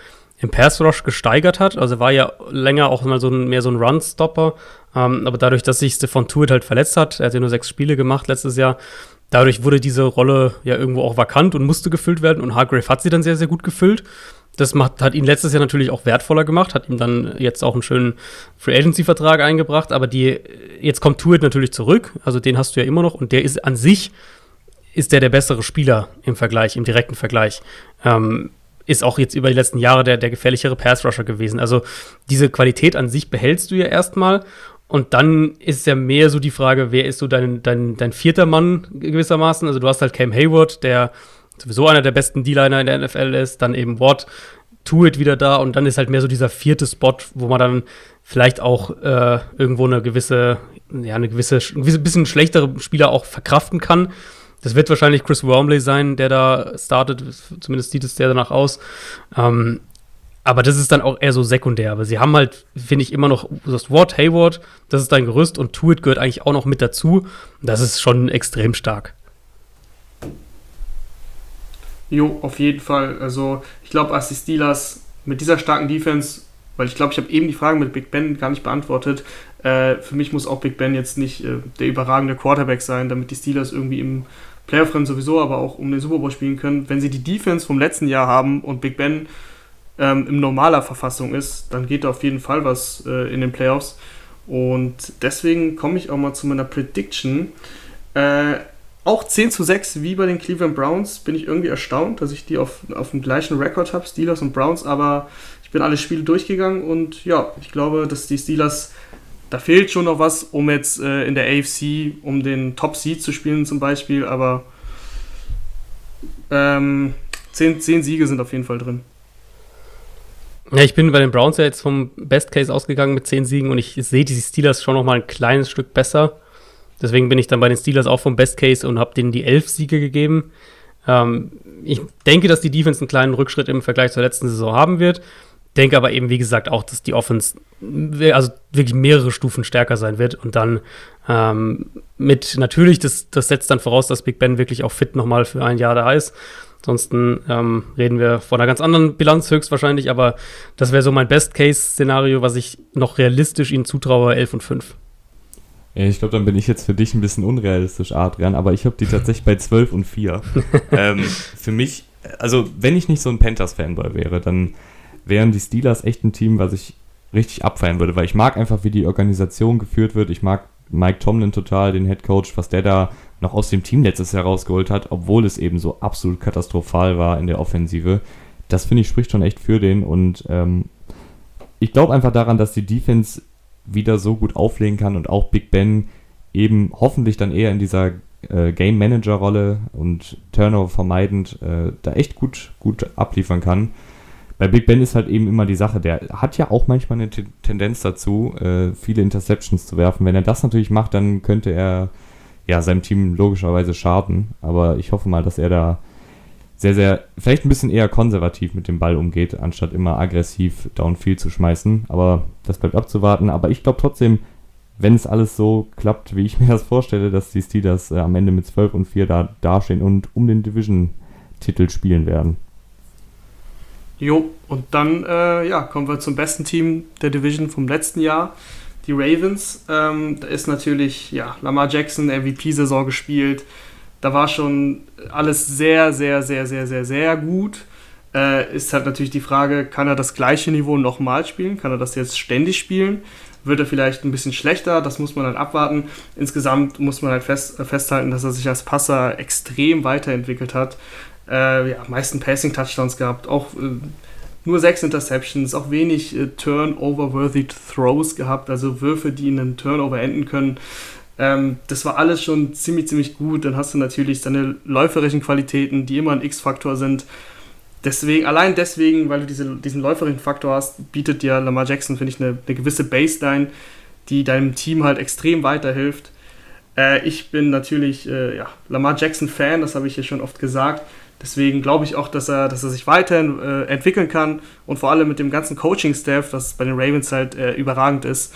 im Pass Rush gesteigert hat. Also war ja länger auch mal so ein, mehr so ein Run-Stopper. Ähm, aber dadurch, dass sich Stefan Tuit halt verletzt hat, er hat ja nur sechs Spiele gemacht letztes Jahr, dadurch wurde diese Rolle ja irgendwo auch vakant und musste gefüllt werden. Und Hargrave hat sie dann sehr, sehr gut gefüllt. Das macht, hat ihn letztes Jahr natürlich auch wertvoller gemacht, hat ihm dann jetzt auch einen schönen Free Agency-Vertrag eingebracht. Aber die, jetzt kommt Tuit natürlich zurück. Also den hast du ja immer noch. Und der ist an sich ist der der bessere Spieler im Vergleich, im direkten Vergleich. Ähm, ist auch jetzt über die letzten Jahre der, der gefährlichere Pass-Rusher gewesen. Also diese Qualität an sich behältst du ja erstmal. Und dann ist ja mehr so die Frage, wer ist so dein, dein, dein vierter Mann gewissermaßen? Also du hast halt Cam Hayward, der sowieso einer der besten D-Liner in der NFL ist, dann eben Watt, Tuit wieder da und dann ist halt mehr so dieser vierte Spot, wo man dann vielleicht auch äh, irgendwo eine gewisse, ja, eine gewisse, ein bisschen schlechtere Spieler auch verkraften kann. Das wird wahrscheinlich Chris Wormley sein, der da startet. Zumindest sieht es der danach aus. Ähm, aber das ist dann auch eher so sekundär. Aber sie haben halt, finde ich, immer noch das Wort Hayward, das ist dein Gerüst und Tuit gehört eigentlich auch noch mit dazu. Das ist schon extrem stark. Jo, auf jeden Fall. Also, ich glaube, als die Steelers mit dieser starken Defense, weil ich glaube, ich habe eben die Fragen mit Big Ben gar nicht beantwortet. Äh, für mich muss auch Big Ben jetzt nicht äh, der überragende Quarterback sein, damit die Steelers irgendwie im Playoff-Rennen sowieso, aber auch um den Super Bowl spielen können. Wenn sie die Defense vom letzten Jahr haben und Big Ben ähm, in normaler Verfassung ist, dann geht da auf jeden Fall was äh, in den Playoffs. Und deswegen komme ich auch mal zu meiner Prediction. Äh, auch 10 zu 6 wie bei den Cleveland Browns bin ich irgendwie erstaunt, dass ich die auf, auf dem gleichen Rekord habe, Steelers und Browns, aber ich bin alle Spiele durchgegangen und ja, ich glaube, dass die Steelers da fehlt schon noch was, um jetzt äh, in der AFC um den Top Seed zu spielen zum Beispiel, aber ähm, zehn, zehn Siege sind auf jeden Fall drin. Ja, ich bin bei den Browns ja jetzt vom Best Case ausgegangen mit zehn Siegen und ich sehe die Steelers schon noch mal ein kleines Stück besser. Deswegen bin ich dann bei den Steelers auch vom Best Case und habe denen die elf Siege gegeben. Ähm, ich denke, dass die Defense einen kleinen Rückschritt im Vergleich zur letzten Saison haben wird. Denke aber eben, wie gesagt, auch, dass die Offense also wirklich mehrere Stufen stärker sein wird und dann ähm, mit natürlich, das, das setzt dann voraus, dass Big Ben wirklich auch fit nochmal für ein Jahr da ist. Ansonsten ähm, reden wir von einer ganz anderen Bilanz höchstwahrscheinlich, aber das wäre so mein Best-Case-Szenario, was ich noch realistisch ihnen zutraue, 11 und 5. Ich glaube, dann bin ich jetzt für dich ein bisschen unrealistisch, Adrian, aber ich habe die tatsächlich bei 12 und 4. [LAUGHS] ähm, für mich, also wenn ich nicht so ein Panthers-Fanboy wäre, dann wären die Steelers echt ein Team, was ich richtig abfeiern würde, weil ich mag einfach, wie die Organisation geführt wird. Ich mag Mike Tomlin total, den Head Coach, was der da noch aus dem Team letztes Jahr rausgeholt hat, obwohl es eben so absolut katastrophal war in der Offensive. Das finde ich spricht schon echt für den und ähm, ich glaube einfach daran, dass die Defense wieder so gut auflegen kann und auch Big Ben eben hoffentlich dann eher in dieser äh, Game Manager Rolle und Turnover vermeidend äh, da echt gut, gut abliefern kann. Bei Big Ben ist halt eben immer die Sache, der hat ja auch manchmal eine T Tendenz dazu, äh, viele Interceptions zu werfen. Wenn er das natürlich macht, dann könnte er ja seinem Team logischerweise schaden. Aber ich hoffe mal, dass er da sehr, sehr, vielleicht ein bisschen eher konservativ mit dem Ball umgeht, anstatt immer aggressiv downfield zu schmeißen. Aber das bleibt abzuwarten. Aber ich glaube trotzdem, wenn es alles so klappt, wie ich [LAUGHS] mir das vorstelle, dass die Steelers äh, am Ende mit 12 und 4 da dastehen und um den Division-Titel spielen werden. Jo, und dann äh, ja, kommen wir zum besten Team der Division vom letzten Jahr, die Ravens. Ähm, da ist natürlich ja, Lamar Jackson MVP-Saison gespielt. Da war schon alles sehr, sehr, sehr, sehr, sehr, sehr gut. Äh, ist halt natürlich die Frage, kann er das gleiche Niveau nochmal spielen? Kann er das jetzt ständig spielen? Wird er vielleicht ein bisschen schlechter? Das muss man dann abwarten. Insgesamt muss man halt fest, äh, festhalten, dass er sich als Passer extrem weiterentwickelt hat äh, ja, meisten Passing-Touchdowns gehabt, auch äh, nur sechs Interceptions, auch wenig äh, Turnover-worthy Throws gehabt, also Würfe, die in einem Turnover enden können. Ähm, das war alles schon ziemlich, ziemlich gut. Dann hast du natürlich seine läuferischen Qualitäten, die immer ein X-Faktor sind. Deswegen, allein deswegen, weil du diese, diesen läuferischen Faktor hast, bietet dir Lamar Jackson, finde ich, eine, eine gewisse Baseline, die deinem Team halt extrem weiterhilft. Äh, ich bin natürlich äh, ja, Lamar Jackson-Fan, das habe ich ja schon oft gesagt. Deswegen glaube ich auch, dass er, dass er sich weiterhin äh, entwickeln kann und vor allem mit dem ganzen Coaching-Staff, das bei den Ravens halt äh, überragend ist,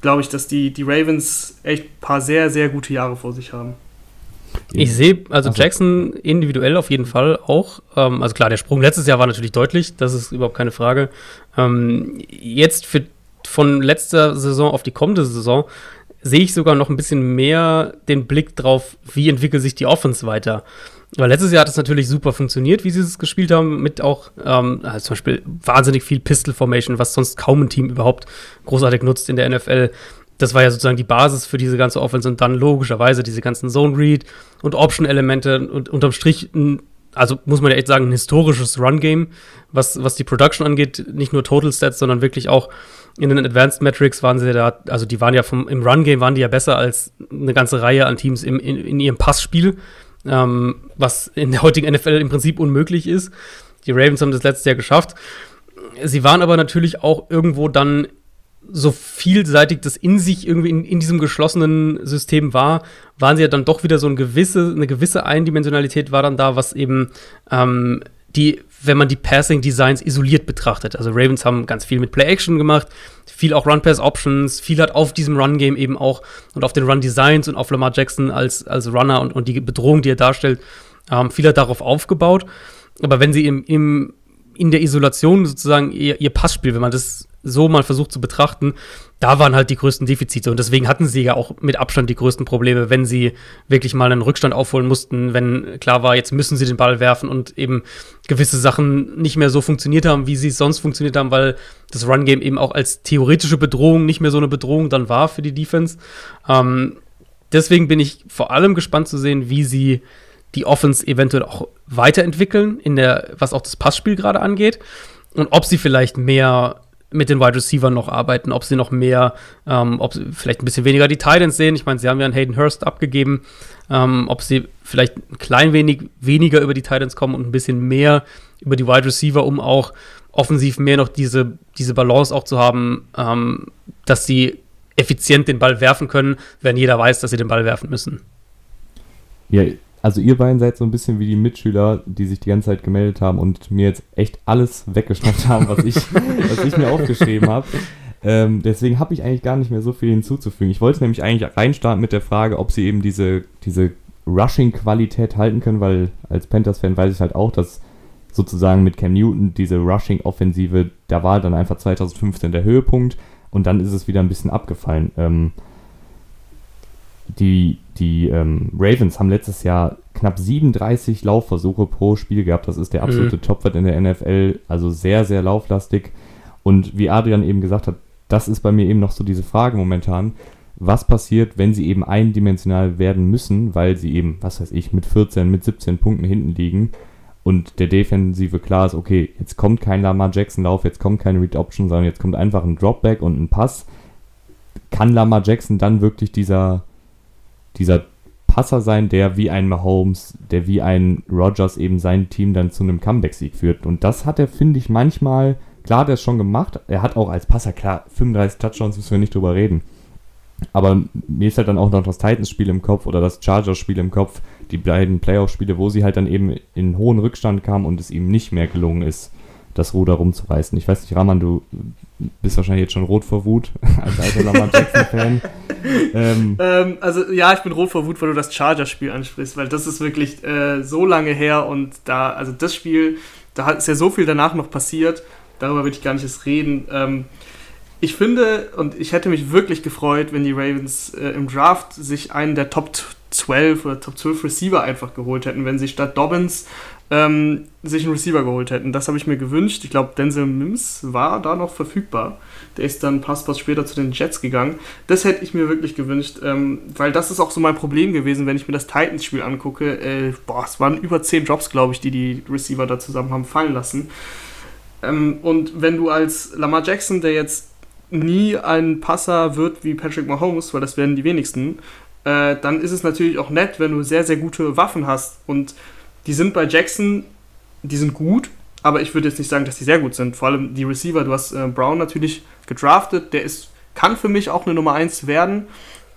glaube ich, dass die, die Ravens echt ein paar sehr, sehr gute Jahre vor sich haben. Ich sehe also Jackson individuell auf jeden Fall auch. Ähm, also klar, der Sprung letztes Jahr war natürlich deutlich, das ist überhaupt keine Frage. Ähm, jetzt für, von letzter Saison auf die kommende Saison sehe ich sogar noch ein bisschen mehr den Blick drauf, wie entwickelt sich die Offense weiter. Weil letztes Jahr hat es natürlich super funktioniert, wie sie es gespielt haben, mit auch ähm, also zum Beispiel wahnsinnig viel Pistol Formation, was sonst kaum ein Team überhaupt großartig nutzt in der NFL. Das war ja sozusagen die Basis für diese ganze Offense und dann logischerweise diese ganzen Zone Read und Option Elemente und unterm Strich ein, also muss man ja echt sagen, ein historisches Run Game, was, was die Production angeht, nicht nur Total Stats, sondern wirklich auch in den Advanced Metrics waren sie da, also die waren ja vom, im Run Game waren die ja besser als eine ganze Reihe an Teams im, in, in ihrem Passspiel ähm, was in der heutigen NFL im Prinzip unmöglich ist. Die Ravens haben das letztes Jahr geschafft. Sie waren aber natürlich auch irgendwo dann so vielseitig das in sich irgendwie in, in, diesem geschlossenen System war, waren sie ja dann doch wieder so eine gewisse, eine gewisse Eindimensionalität war dann da, was eben ähm, die, wenn man die Passing Designs isoliert betrachtet. Also Ravens haben ganz viel mit Play Action gemacht, viel auch Run Pass Options, viel hat auf diesem Run Game eben auch und auf den Run Designs und auf Lamar Jackson als, als Runner und, und die Bedrohung, die er darstellt, ähm, viel hat darauf aufgebaut. Aber wenn sie im, im, in der Isolation sozusagen ihr, ihr Passspiel, wenn man das so mal versucht zu betrachten, da waren halt die größten Defizite. Und deswegen hatten sie ja auch mit Abstand die größten Probleme, wenn sie wirklich mal einen Rückstand aufholen mussten, wenn klar war, jetzt müssen sie den Ball werfen und eben gewisse Sachen nicht mehr so funktioniert haben, wie sie es sonst funktioniert haben, weil das Run-Game eben auch als theoretische Bedrohung nicht mehr so eine Bedrohung dann war für die Defense. Ähm, deswegen bin ich vor allem gespannt zu sehen, wie sie die Offense eventuell auch weiterentwickeln, in der, was auch das Passspiel gerade angeht. Und ob sie vielleicht mehr mit den Wide Receivers noch arbeiten, ob sie noch mehr, ähm, ob sie vielleicht ein bisschen weniger die Titans sehen. Ich meine, sie haben ja einen Hayden Hurst abgegeben, ähm, ob sie vielleicht ein klein wenig weniger über die Titans kommen und ein bisschen mehr über die Wide Receiver, um auch offensiv mehr noch diese, diese Balance auch zu haben, ähm, dass sie effizient den Ball werfen können, wenn jeder weiß, dass sie den Ball werfen müssen. Ja, also ihr beiden seid so ein bisschen wie die Mitschüler, die sich die ganze Zeit gemeldet haben und mir jetzt echt alles weggeschnappt haben, was ich, [LAUGHS] was ich mir aufgeschrieben habe. Ähm, deswegen habe ich eigentlich gar nicht mehr so viel hinzuzufügen. Ich wollte nämlich eigentlich reinstarten mit der Frage, ob sie eben diese, diese Rushing-Qualität halten können, weil als Panthers-Fan weiß ich halt auch, dass sozusagen mit Cam Newton diese Rushing-Offensive, da war dann einfach 2015 der Höhepunkt und dann ist es wieder ein bisschen abgefallen. Ähm, die die ähm, Ravens haben letztes Jahr knapp 37 Laufversuche pro Spiel gehabt. Das ist der absolute mhm. Topwert in der NFL. Also sehr, sehr lauflastig. Und wie Adrian eben gesagt hat, das ist bei mir eben noch so diese Frage momentan. Was passiert, wenn sie eben eindimensional werden müssen, weil sie eben, was weiß ich, mit 14, mit 17 Punkten hinten liegen und der Defensive klar ist, okay, jetzt kommt kein Lamar Jackson Lauf, jetzt kommt keine Read Option, sondern jetzt kommt einfach ein Dropback und ein Pass. Kann Lamar Jackson dann wirklich dieser, dieser Passer sein, der wie ein Mahomes, der wie ein Rogers eben sein Team dann zu einem Comeback-Sieg führt? Und das hat er, finde ich, manchmal Klar hat er es schon gemacht. Er hat auch als Passer, klar, 35 Touchdowns müssen wir nicht drüber reden. Aber mir ist halt dann auch noch das Titans-Spiel im Kopf oder das Chargers-Spiel im Kopf, die beiden Playoff-Spiele, wo sie halt dann eben in hohen Rückstand kamen und es ihm nicht mehr gelungen ist, das Ruder rumzureißen. Ich weiß nicht, Raman, du bist wahrscheinlich jetzt schon rot vor Wut [LAUGHS] als alter Lamar Jackson-Fan. [LAUGHS] ähm, ähm, also ja, ich bin rot vor Wut, weil du das Chargers-Spiel ansprichst, weil das ist wirklich äh, so lange her und da, also das Spiel, da ist ja so viel danach noch passiert darüber will ich gar nicht erst reden. Ähm, ich finde, und ich hätte mich wirklich gefreut, wenn die Ravens äh, im Draft sich einen der Top 12 oder Top 12 Receiver einfach geholt hätten, wenn sie statt Dobbins ähm, sich einen Receiver geholt hätten. Das habe ich mir gewünscht. Ich glaube, Denzel Mims war da noch verfügbar. Der ist dann Passpass später zu den Jets gegangen. Das hätte ich mir wirklich gewünscht, ähm, weil das ist auch so mein Problem gewesen, wenn ich mir das Titans-Spiel angucke. Äh, boah, es waren über 10 Drops, glaube ich, die die Receiver da zusammen haben fallen lassen. Ähm, und wenn du als Lamar Jackson, der jetzt nie ein Passer wird wie Patrick Mahomes, weil das werden die wenigsten, äh, dann ist es natürlich auch nett, wenn du sehr, sehr gute Waffen hast. Und die sind bei Jackson, die sind gut, aber ich würde jetzt nicht sagen, dass die sehr gut sind. Vor allem die Receiver, du hast äh, Brown natürlich gedraftet, der ist, kann für mich auch eine Nummer 1 werden.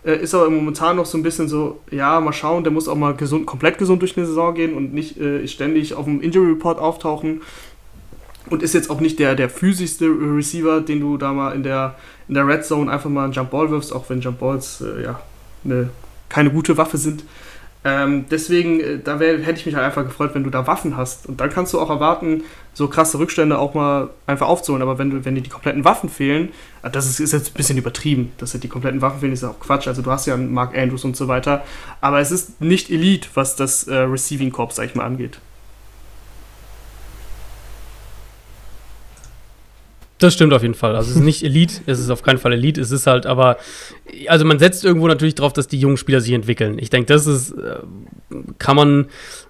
Äh, ist aber momentan noch so ein bisschen so, ja, mal schauen, der muss auch mal gesund, komplett gesund durch eine Saison gehen und nicht äh, ständig auf dem Injury Report auftauchen und ist jetzt auch nicht der, der physischste Receiver, den du da mal in der, in der Red Zone einfach mal einen Jump Ball wirfst, auch wenn Jump Balls äh, ja, eine, keine gute Waffe sind. Ähm, deswegen, äh, da wär, hätte ich mich halt einfach gefreut, wenn du da Waffen hast. Und dann kannst du auch erwarten, so krasse Rückstände auch mal einfach aufzuholen. Aber wenn, du, wenn dir die kompletten Waffen fehlen, äh, das ist, ist jetzt ein bisschen übertrieben, dass dir die kompletten Waffen fehlen, ist auch Quatsch. Also du hast ja einen Mark Andrews und so weiter. Aber es ist nicht Elite, was das äh, Receiving Corps, sag ich mal, angeht. Das stimmt auf jeden Fall. Also es ist nicht Elite, es ist auf keinen Fall Elite, es ist halt aber, also man setzt irgendwo natürlich drauf, dass die jungen Spieler sich entwickeln. Ich denke, das ist, äh, kann man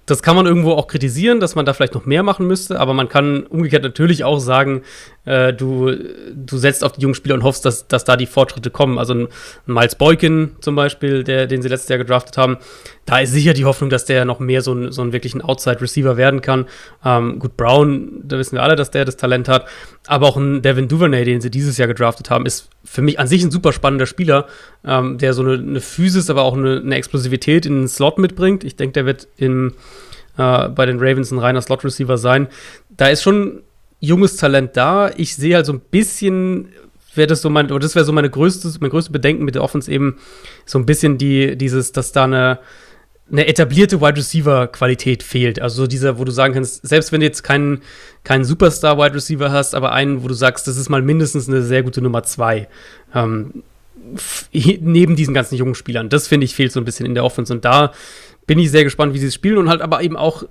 das kann man irgendwo auch kritisieren, dass man da vielleicht noch mehr machen müsste, aber man kann umgekehrt natürlich auch sagen, äh, du, du setzt auf die jungen Spieler und hoffst, dass, dass da die Fortschritte kommen. Also ein Miles Boykin zum Beispiel, der, den sie letztes Jahr gedraftet haben, da ist sicher die Hoffnung, dass der noch mehr so ein, so ein wirklichen Outside-Receiver werden kann. Ähm, gut, Brown, da wissen wir alle, dass der das Talent hat, aber auch ein Devin Duvernay, den sie dieses Jahr gedraftet haben, ist für mich an sich ein super spannender Spieler, ähm, der so eine, eine Physis, aber auch eine, eine Explosivität in den Slot mitbringt. Ich denke, der wird in äh, bei den Ravens ein reiner Slot-Receiver sein. Da ist schon junges Talent da. Ich sehe halt so ein bisschen, wäre das so mein, oder das wäre so meine größte, mein größtes Bedenken mit der Offense eben so ein bisschen die, dieses, dass da eine, eine etablierte Wide Receiver Qualität fehlt. Also so dieser, wo du sagen kannst, selbst wenn du jetzt keinen, keinen Superstar Wide Receiver hast, aber einen, wo du sagst, das ist mal mindestens eine sehr gute Nummer zwei. Ähm, neben diesen ganzen jungen Spielern. Das finde ich fehlt so ein bisschen in der Offense. Und da bin ich sehr gespannt, wie sie es spielen und halt aber eben auch,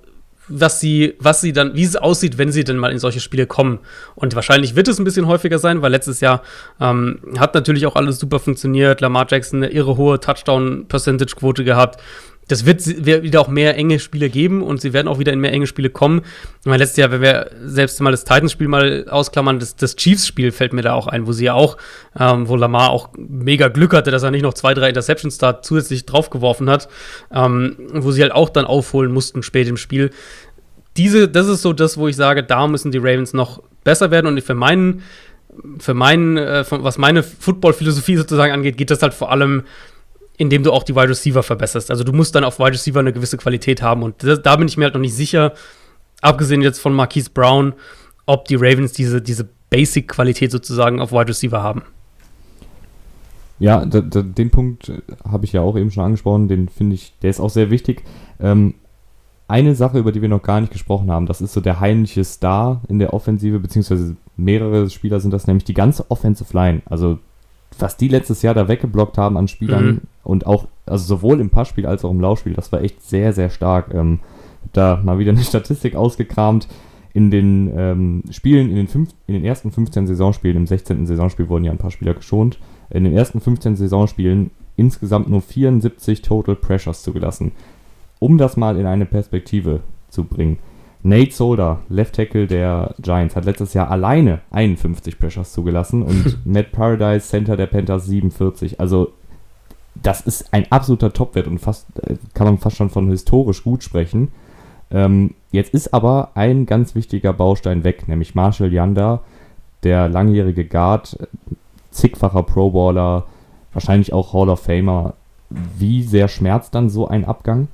was sie, was sie dann, wie es aussieht, wenn sie denn mal in solche Spiele kommen. Und wahrscheinlich wird es ein bisschen häufiger sein, weil letztes Jahr ähm, hat natürlich auch alles super funktioniert. Lamar Jackson eine irre hohe Touchdown-Percentage-Quote gehabt das wird wieder auch mehr enge Spiele geben und sie werden auch wieder in mehr enge Spiele kommen. Ich meine, letztes Jahr, wenn wir selbst mal das Titans-Spiel mal ausklammern, das, das Chiefs-Spiel fällt mir da auch ein, wo sie ja auch, ähm, wo Lamar auch mega Glück hatte, dass er nicht noch zwei, drei Interceptions da zusätzlich draufgeworfen hat, ähm, wo sie halt auch dann aufholen mussten spät im Spiel. Diese, das ist so das, wo ich sage, da müssen die Ravens noch besser werden und für meinen, für meinen, äh, was meine Football-Philosophie sozusagen angeht, geht das halt vor allem indem du auch die Wide Receiver verbesserst. Also du musst dann auf Wide Receiver eine gewisse Qualität haben. Und das, da bin ich mir halt noch nicht sicher, abgesehen jetzt von Marquise Brown, ob die Ravens diese, diese Basic-Qualität sozusagen auf Wide Receiver haben. Ja, da, da, den Punkt äh, habe ich ja auch eben schon angesprochen, den finde ich, der ist auch sehr wichtig. Ähm, eine Sache, über die wir noch gar nicht gesprochen haben, das ist so der heimliche Star in der Offensive, beziehungsweise mehrere Spieler sind das, nämlich die ganze Offensive Line. Also, was die letztes Jahr da weggeblockt haben an Spielern mhm. und auch, also sowohl im Passspiel als auch im Laufspiel, das war echt sehr, sehr stark. Ähm, da mal wieder eine [LAUGHS] Statistik ausgekramt. In den ähm, Spielen, in den, fünf, in den ersten 15 Saisonspielen, im 16. Saisonspiel wurden ja ein paar Spieler geschont in den ersten 15 Saisonspielen insgesamt nur 74 Total Pressures zugelassen. Um das mal in eine Perspektive zu bringen. Nate Solder, Left Tackle der Giants, hat letztes Jahr alleine 51 Pressures zugelassen und [LAUGHS] Matt Paradise, Center der Panthers, 47. Also, das ist ein absoluter Topwert und fast äh, kann man fast schon von historisch gut sprechen. Ähm, jetzt ist aber ein ganz wichtiger Baustein weg, nämlich Marshall Yanda, der langjährige Guard, zigfacher Pro Baller, wahrscheinlich auch Hall of Famer. Wie sehr schmerzt dann so ein Abgang?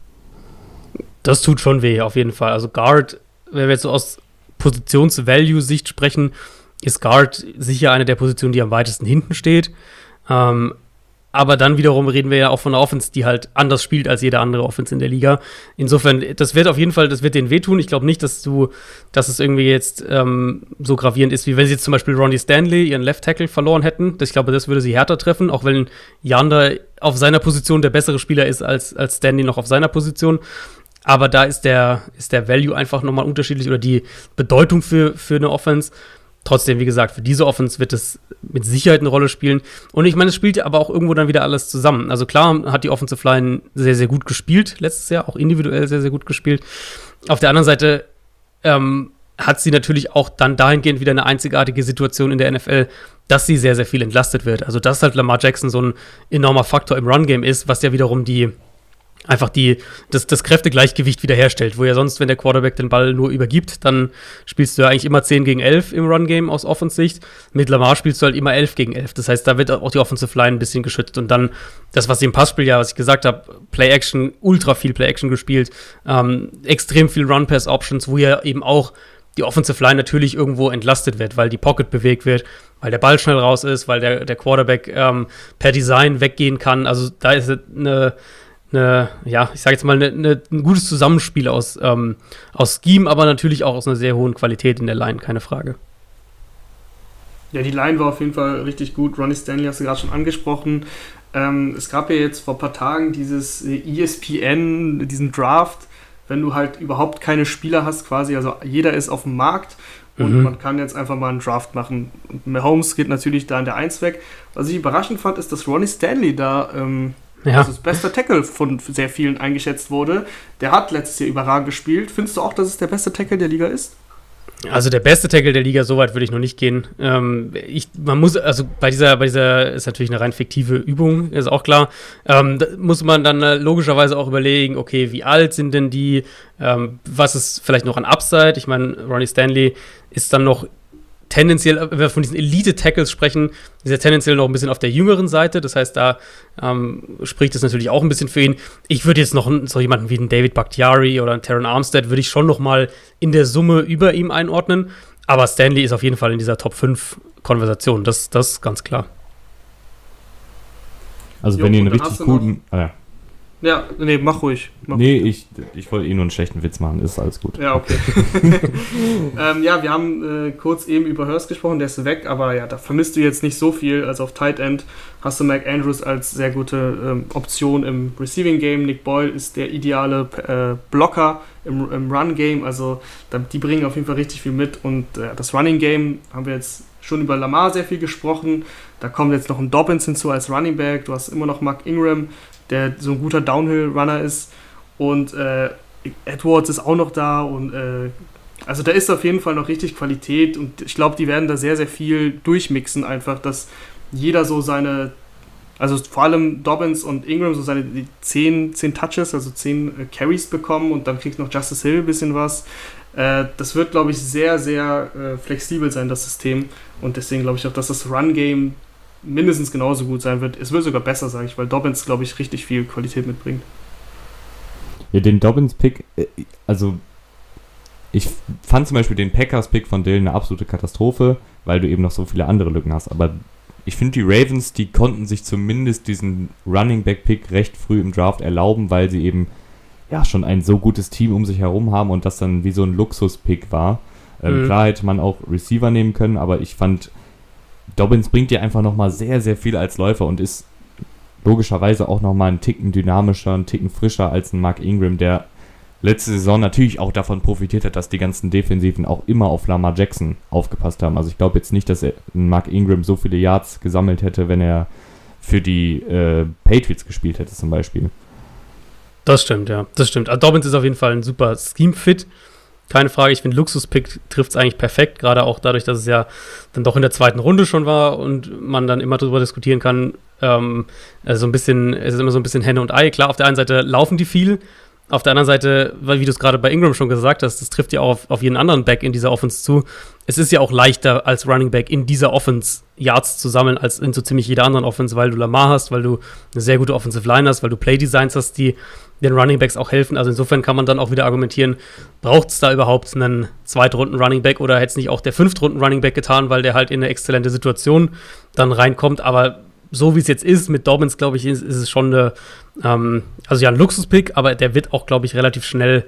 Das tut schon weh, auf jeden Fall. Also Guard, wenn wir jetzt so aus Positions-Value-Sicht sprechen, ist Guard sicher eine der Positionen, die am weitesten hinten steht. Ähm, aber dann wiederum reden wir ja auch von einer Offense, die halt anders spielt als jede andere Offense in der Liga. Insofern, das wird auf jeden Fall, das wird denen wehtun. Ich glaube nicht, dass du, dass es irgendwie jetzt ähm, so gravierend ist, wie wenn sie jetzt zum Beispiel Ronnie Stanley, ihren Left Tackle, verloren hätten. Das, ich glaube, das würde sie härter treffen, auch wenn Yander auf seiner Position der bessere Spieler ist als, als Stanley noch auf seiner Position. Aber da ist der, ist der Value einfach nochmal unterschiedlich oder die Bedeutung für, für eine Offense. Trotzdem, wie gesagt, für diese Offense wird es mit Sicherheit eine Rolle spielen. Und ich meine, es spielt ja aber auch irgendwo dann wieder alles zusammen. Also klar hat die Offensive Line sehr, sehr gut gespielt letztes Jahr, auch individuell sehr, sehr gut gespielt. Auf der anderen Seite ähm, hat sie natürlich auch dann dahingehend wieder eine einzigartige Situation in der NFL, dass sie sehr, sehr viel entlastet wird. Also dass halt Lamar Jackson so ein enormer Faktor im Run-Game ist, was ja wiederum die einfach die, das, das Kräftegleichgewicht wiederherstellt, wo ja sonst, wenn der Quarterback den Ball nur übergibt, dann spielst du ja eigentlich immer 10 gegen 11 im Run-Game aus Offensicht. Mit Lamar spielst du halt immer 11 gegen 11. Das heißt, da wird auch die Offensive Line ein bisschen geschützt und dann das, was sie im Passspiel ja, was ich gesagt habe, Play-Action, ultra viel Play-Action gespielt, ähm, extrem viel Run-Pass-Options, wo ja eben auch die Offensive Line natürlich irgendwo entlastet wird, weil die Pocket bewegt wird, weil der Ball schnell raus ist, weil der, der Quarterback ähm, per Design weggehen kann. Also da ist eine eine, ja, ich sage jetzt mal, eine, eine, ein gutes Zusammenspiel aus, ähm, aus Scheme, aber natürlich auch aus einer sehr hohen Qualität in der Line, keine Frage. Ja, die Line war auf jeden Fall richtig gut. Ronnie Stanley hast du gerade schon angesprochen. Ähm, es gab ja jetzt vor ein paar Tagen dieses ESPN, diesen Draft, wenn du halt überhaupt keine Spieler hast, quasi, also jeder ist auf dem Markt und mhm. man kann jetzt einfach mal einen Draft machen. Mahomes geht natürlich da in der 1 weg. Was ich überraschend fand, ist, dass Ronnie Stanley da ähm, ja. Also das beste Tackle von sehr vielen eingeschätzt wurde. Der hat letztes Jahr überragend gespielt. Findest du auch, dass es der beste Tackle der Liga ist? Also der beste Tackle der Liga, so weit würde ich noch nicht gehen. Ähm, ich, man muss, also bei dieser, bei dieser ist natürlich eine rein fiktive Übung, ist auch klar. Ähm, muss man dann äh, logischerweise auch überlegen, okay, wie alt sind denn die? Ähm, was ist vielleicht noch an Upside? Ich meine, Ronnie Stanley ist dann noch tendenziell, wenn wir von diesen Elite-Tackles sprechen, ist er tendenziell noch ein bisschen auf der jüngeren Seite. Das heißt, da ähm, spricht es natürlich auch ein bisschen für ihn. Ich würde jetzt noch so jemanden wie einen David Bakhtiari oder einen Terran Armstead würde ich schon noch mal in der Summe über ihm einordnen. Aber Stanley ist auf jeden Fall in dieser Top 5 Konversation. Das, das ist ganz klar. Also, jo, wenn ihr einen richtig guten. Ah, ja. Ja, nee, mach ruhig. Mach nee, ruhig. ich, ich wollte eh nur einen schlechten Witz machen, ist alles gut. Ja, okay. [LAUGHS] ähm, ja, wir haben äh, kurz eben über Hurst gesprochen, der ist weg, aber ja, da vermisst du jetzt nicht so viel. Also auf Tight End hast du Mac Andrews als sehr gute ähm, Option im Receiving Game. Nick Boyle ist der ideale äh, Blocker im, im Run Game. Also da, die bringen auf jeden Fall richtig viel mit. Und äh, das Running Game haben wir jetzt schon über Lamar sehr viel gesprochen. Da kommt jetzt noch ein Dobbins hinzu als Running Back. Du hast immer noch Mark Ingram der so ein guter Downhill-Runner ist. Und äh, Edwards ist auch noch da und äh, also da ist auf jeden Fall noch richtig Qualität und ich glaube, die werden da sehr, sehr viel durchmixen, einfach, dass jeder so seine, also vor allem Dobbins und Ingram so seine 10, 10 Touches, also 10 äh, Carries bekommen und dann kriegt noch Justice Hill ein bisschen was. Äh, das wird, glaube ich, sehr, sehr äh, flexibel sein, das System. Und deswegen glaube ich auch, dass das Run-Game mindestens genauso gut sein wird. Es wird sogar besser, sage ich, weil Dobbins, glaube ich, richtig viel Qualität mitbringt. Ja, den Dobbins-Pick, äh, also ich fand zum Beispiel den Packers-Pick von Dylan eine absolute Katastrophe, weil du eben noch so viele andere Lücken hast. Aber ich finde, die Ravens, die konnten sich zumindest diesen Running Back-Pick recht früh im Draft erlauben, weil sie eben ja schon ein so gutes Team um sich herum haben und das dann wie so ein Luxus-Pick war. Ähm, mhm. Klar hätte man auch Receiver nehmen können, aber ich fand, Dobbins bringt dir einfach nochmal sehr, sehr viel als Läufer und ist logischerweise auch nochmal einen Ticken dynamischer, einen Ticken frischer als ein Mark Ingram, der letzte Saison natürlich auch davon profitiert hat, dass die ganzen Defensiven auch immer auf Lamar Jackson aufgepasst haben. Also ich glaube jetzt nicht, dass Mark Ingram so viele Yards gesammelt hätte, wenn er für die äh, Patriots gespielt hätte zum Beispiel. Das stimmt, ja. Das stimmt. Also Dobbins ist auf jeden Fall ein super Scheme-Fit. Keine Frage, ich finde, Luxus-Pick trifft es eigentlich perfekt, gerade auch dadurch, dass es ja dann doch in der zweiten Runde schon war und man dann immer darüber diskutieren kann. Ähm, also ein bisschen, es ist immer so ein bisschen Henne und Ei. Klar, auf der einen Seite laufen die viel, auf der anderen Seite, weil wie du es gerade bei Ingram schon gesagt hast, das trifft ja auch auf, auf, jeden anderen Back in dieser Offense zu. Es ist ja auch leichter als Running Back in dieser Offense Yards zu sammeln als in so ziemlich jeder anderen Offense, weil du Lamar hast, weil du eine sehr gute Offensive Line hast, weil du Play Designs hast, die den Running Backs auch helfen. Also insofern kann man dann auch wieder argumentieren, braucht es da überhaupt einen Zweitrunden Running Back oder hätte es nicht auch der Fünftrunden Running Back getan, weil der halt in eine exzellente Situation dann reinkommt. Aber so wie es jetzt ist mit Dobbins, glaube ich, ist, ist, es schon eine, ähm, also ja, ein Luxuspick, aber der wird auch, glaube ich, relativ schnell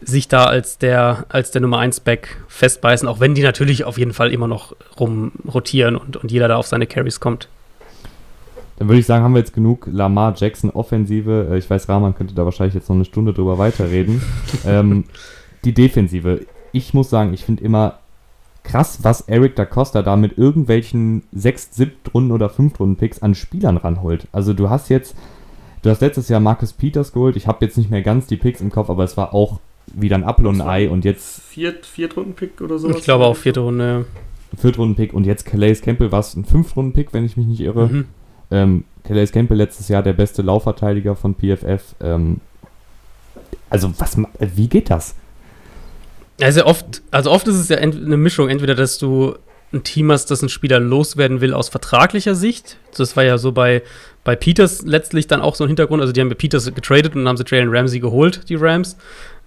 sich da als der, als der Nummer 1 Back festbeißen, auch wenn die natürlich auf jeden Fall immer noch rumrotieren und, und jeder da auf seine Carries kommt. Dann würde ich sagen, haben wir jetzt genug Lamar Jackson Offensive. Äh, ich weiß, Rahman könnte da wahrscheinlich jetzt noch eine Stunde drüber weiterreden. [LAUGHS] ähm, die Defensive. Ich muss sagen, ich finde immer, krass, was Eric da Costa da mit irgendwelchen 6, 7 Runden oder 5 Runden Picks an Spielern ranholt. Also du hast jetzt, du hast letztes Jahr Marcus Peters geholt. Ich habe jetzt nicht mehr ganz die Picks im Kopf, aber es war auch wieder ein Apfel und ein Ei und jetzt. Viert, Viertrunden-Pick oder so? Ich glaube auch vierte Runde, ja. Viertrunden-Pick und jetzt Calais Campbell war es ein Fünftrunden-Pick, wenn ich mich nicht irre. Mhm. Ähm, Calais Campbell letztes Jahr der beste Laufverteidiger von PFF. Ähm, also was, wie geht das? Also oft, also oft ist es ja eine Mischung, entweder dass du ein Team hast, das ein Spieler loswerden will aus vertraglicher Sicht. Das war ja so bei, bei Peters letztlich dann auch so ein Hintergrund. Also die haben bei Peters getradet und dann haben sie Jalen Ramsey geholt, die Rams.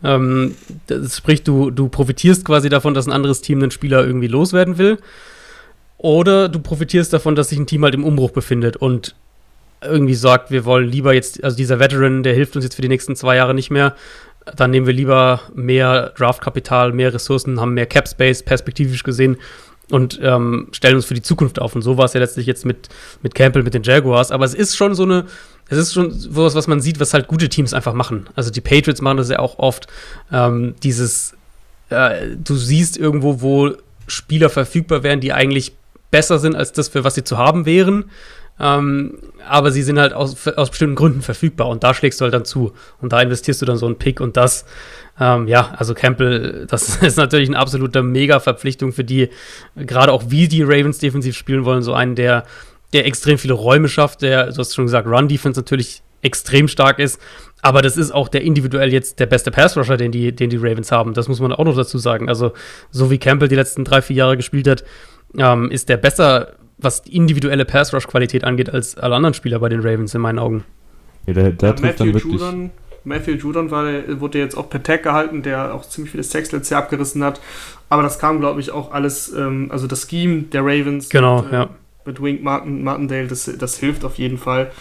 Ähm, das, sprich, du, du profitierst quasi davon, dass ein anderes Team einen Spieler irgendwie loswerden will. Oder du profitierst davon, dass sich ein Team halt im Umbruch befindet und irgendwie sagt, wir wollen lieber jetzt, also dieser Veteran, der hilft uns jetzt für die nächsten zwei Jahre nicht mehr, dann nehmen wir lieber mehr Draftkapital, mehr Ressourcen, haben mehr Cap Space, perspektivisch gesehen und ähm, stellen uns für die Zukunft auf. Und so war es ja letztlich jetzt mit, mit Campbell, mit den Jaguars. Aber es ist schon so eine, es ist schon sowas, was man sieht, was halt gute Teams einfach machen. Also die Patriots machen das ja auch oft. Ähm, dieses, äh, du siehst irgendwo, wo Spieler verfügbar wären, die eigentlich besser sind als das, für was sie zu haben wären. Ähm, aber sie sind halt aus, aus bestimmten Gründen verfügbar und da schlägst du halt dann zu. Und da investierst du dann so einen Pick und das, ähm, ja, also Campbell, das [LAUGHS] ist natürlich eine absolute Mega-Verpflichtung für die, gerade auch wie die Ravens defensiv spielen wollen, so einen, der, der extrem viele Räume schafft, der, du hast schon gesagt, Run-Defense natürlich extrem stark ist, aber das ist auch der individuell jetzt der beste Pass-Rusher, den die, den die Ravens haben. Das muss man auch noch dazu sagen. Also, so wie Campbell die letzten drei, vier Jahre gespielt hat, ähm, ist der besser was die individuelle Pass-Rush-Qualität angeht, als alle anderen Spieler bei den Ravens in meinen Augen. Ja, der, der ja, trifft dann wirklich. Judon, Matthew Judon war, wurde jetzt auch per Tag gehalten, der auch ziemlich viele Sacks letztes Jahr abgerissen hat. Aber das kam, glaube ich, auch alles, ähm, also das Scheme der Ravens. Genau, mit, äh, ja. Mit Wink Martin, Martindale, das, das hilft auf jeden Fall.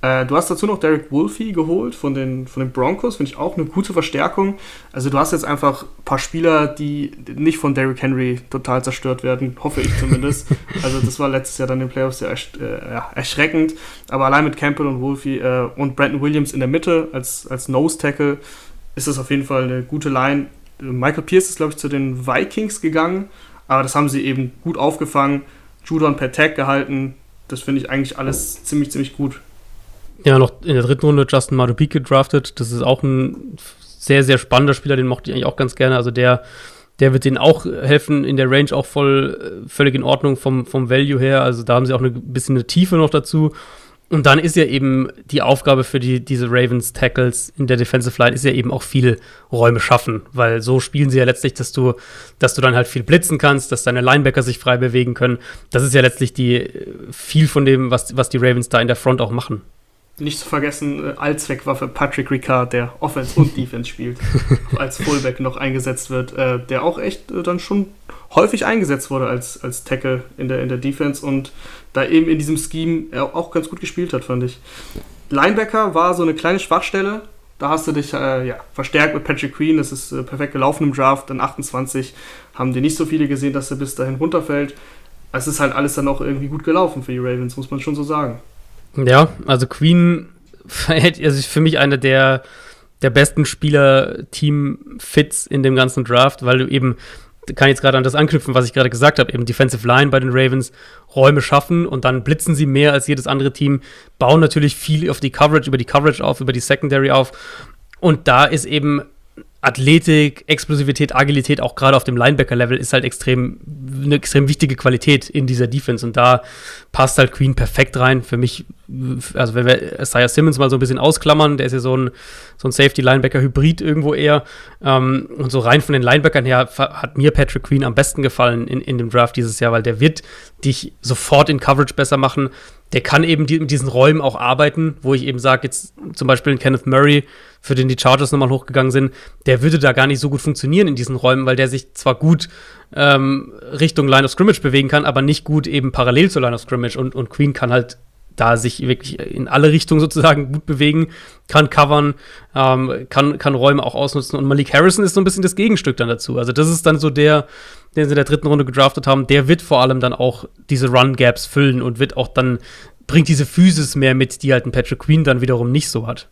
Äh, du hast dazu noch Derek Wolfe geholt von den, von den Broncos, finde ich auch eine gute Verstärkung. Also du hast jetzt einfach ein paar Spieler, die nicht von Derrick Henry total zerstört werden, hoffe ich zumindest. [LAUGHS] also das war letztes Jahr dann in den Playoffs sehr ersch äh, ja, erschreckend. Aber allein mit Campbell und Wolfe äh, und Brandon Williams in der Mitte als, als Nose-Tackle ist das auf jeden Fall eine gute Line. Michael Pierce ist, glaube ich, zu den Vikings gegangen, aber das haben sie eben gut aufgefangen. Judon per Tag gehalten. Das finde ich eigentlich alles ziemlich, ziemlich gut. Ja, noch in der dritten Runde Justin Madubik gedraftet. Das ist auch ein sehr, sehr spannender Spieler, den mochte ich eigentlich auch ganz gerne. Also der, der wird denen auch helfen, in der Range auch voll, äh, völlig in Ordnung vom, vom Value her. Also da haben sie auch ein bisschen eine Tiefe noch dazu. Und dann ist ja eben die Aufgabe für die, diese Ravens Tackles in der Defensive Line ist ja eben auch viele Räume schaffen, weil so spielen sie ja letztlich, dass du, dass du dann halt viel blitzen kannst, dass deine Linebacker sich frei bewegen können. Das ist ja letztlich die viel von dem, was, was die Ravens da in der Front auch machen. Nicht zu vergessen, äh, Allzweckwaffe Patrick Ricard, der Offense und [LAUGHS] Defense spielt, als Fullback noch eingesetzt wird, äh, der auch echt äh, dann schon häufig eingesetzt wurde als, als Tackle in der, in der Defense und da eben in diesem Scheme er auch ganz gut gespielt hat, fand ich. Linebacker war so eine kleine Schwachstelle. Da hast du dich äh, ja, verstärkt mit Patrick Queen. Das ist äh, perfekt gelaufen im Draft. Dann 28 haben die nicht so viele gesehen, dass er bis dahin runterfällt. Es ist halt alles dann auch irgendwie gut gelaufen für die Ravens, muss man schon so sagen. Ja, also Queen [LAUGHS] also für mich einer der, der besten Spieler-Team-Fits in dem ganzen Draft, weil du eben kann jetzt gerade an das anknüpfen, was ich gerade gesagt habe, eben Defensive Line bei den Ravens Räume schaffen und dann blitzen sie mehr als jedes andere Team, bauen natürlich viel auf die Coverage, über die Coverage auf, über die Secondary auf. Und da ist eben Athletik, Explosivität, Agilität, auch gerade auf dem Linebacker-Level, ist halt extrem, eine extrem wichtige Qualität in dieser Defense. Und da passt halt Queen perfekt rein. Für mich, also wenn wir Isaiah Simmons mal so ein bisschen ausklammern, der ist ja so ein, so ein Safety-Linebacker-Hybrid irgendwo eher. Ähm, und so rein von den Linebackern her hat mir Patrick Queen am besten gefallen in, in dem Draft dieses Jahr, weil der wird dich sofort in Coverage besser machen. Der kann eben die, mit diesen Räumen auch arbeiten, wo ich eben sage, jetzt zum Beispiel Kenneth Murray, für den die Chargers nochmal hochgegangen sind, der würde da gar nicht so gut funktionieren in diesen Räumen, weil der sich zwar gut ähm, Richtung Line of Scrimmage bewegen kann, aber nicht gut eben parallel zur Line of Scrimmage und, und Queen kann halt da sich wirklich in alle Richtungen sozusagen gut bewegen, kann covern, ähm, kann, kann Räume auch ausnutzen. Und Malik Harrison ist so ein bisschen das Gegenstück dann dazu. Also, das ist dann so der, den sie in der dritten Runde gedraftet haben, der wird vor allem dann auch diese Run-Gaps füllen und wird auch dann, bringt diese Physis mehr mit, die halt ein Patrick Queen dann wiederum nicht so hat.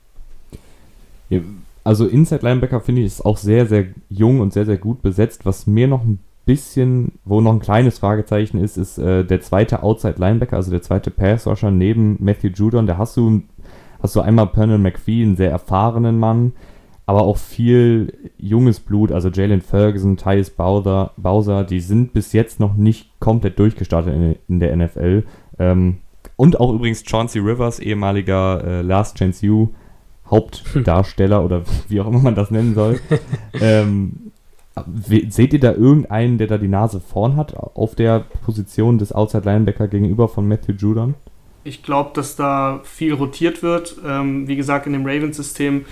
Also Inside Linebacker finde ich ist auch sehr, sehr jung und sehr, sehr gut besetzt. Was mir noch ein bisschen, wo noch ein kleines Fragezeichen ist, ist äh, der zweite Outside Linebacker, also der zweite Pass Rusher neben Matthew Judon. Da hast du, hast du einmal Pernell McPhee, einen sehr erfahrenen Mann, aber auch viel junges Blut, also Jalen Ferguson, Tyus Bowser, Bowser, die sind bis jetzt noch nicht komplett durchgestartet in, in der NFL. Ähm, und auch übrigens Chauncey Rivers, ehemaliger äh, Last Chance U Hauptdarsteller oder [LAUGHS] wie auch immer man das nennen soll. [LAUGHS] ähm, seht ihr da irgendeinen, der da die Nase vorn hat auf der Position des Outside Linebacker gegenüber von Matthew Judon? Ich glaube, dass da viel rotiert wird. Ähm, wie gesagt, in dem Ravens-System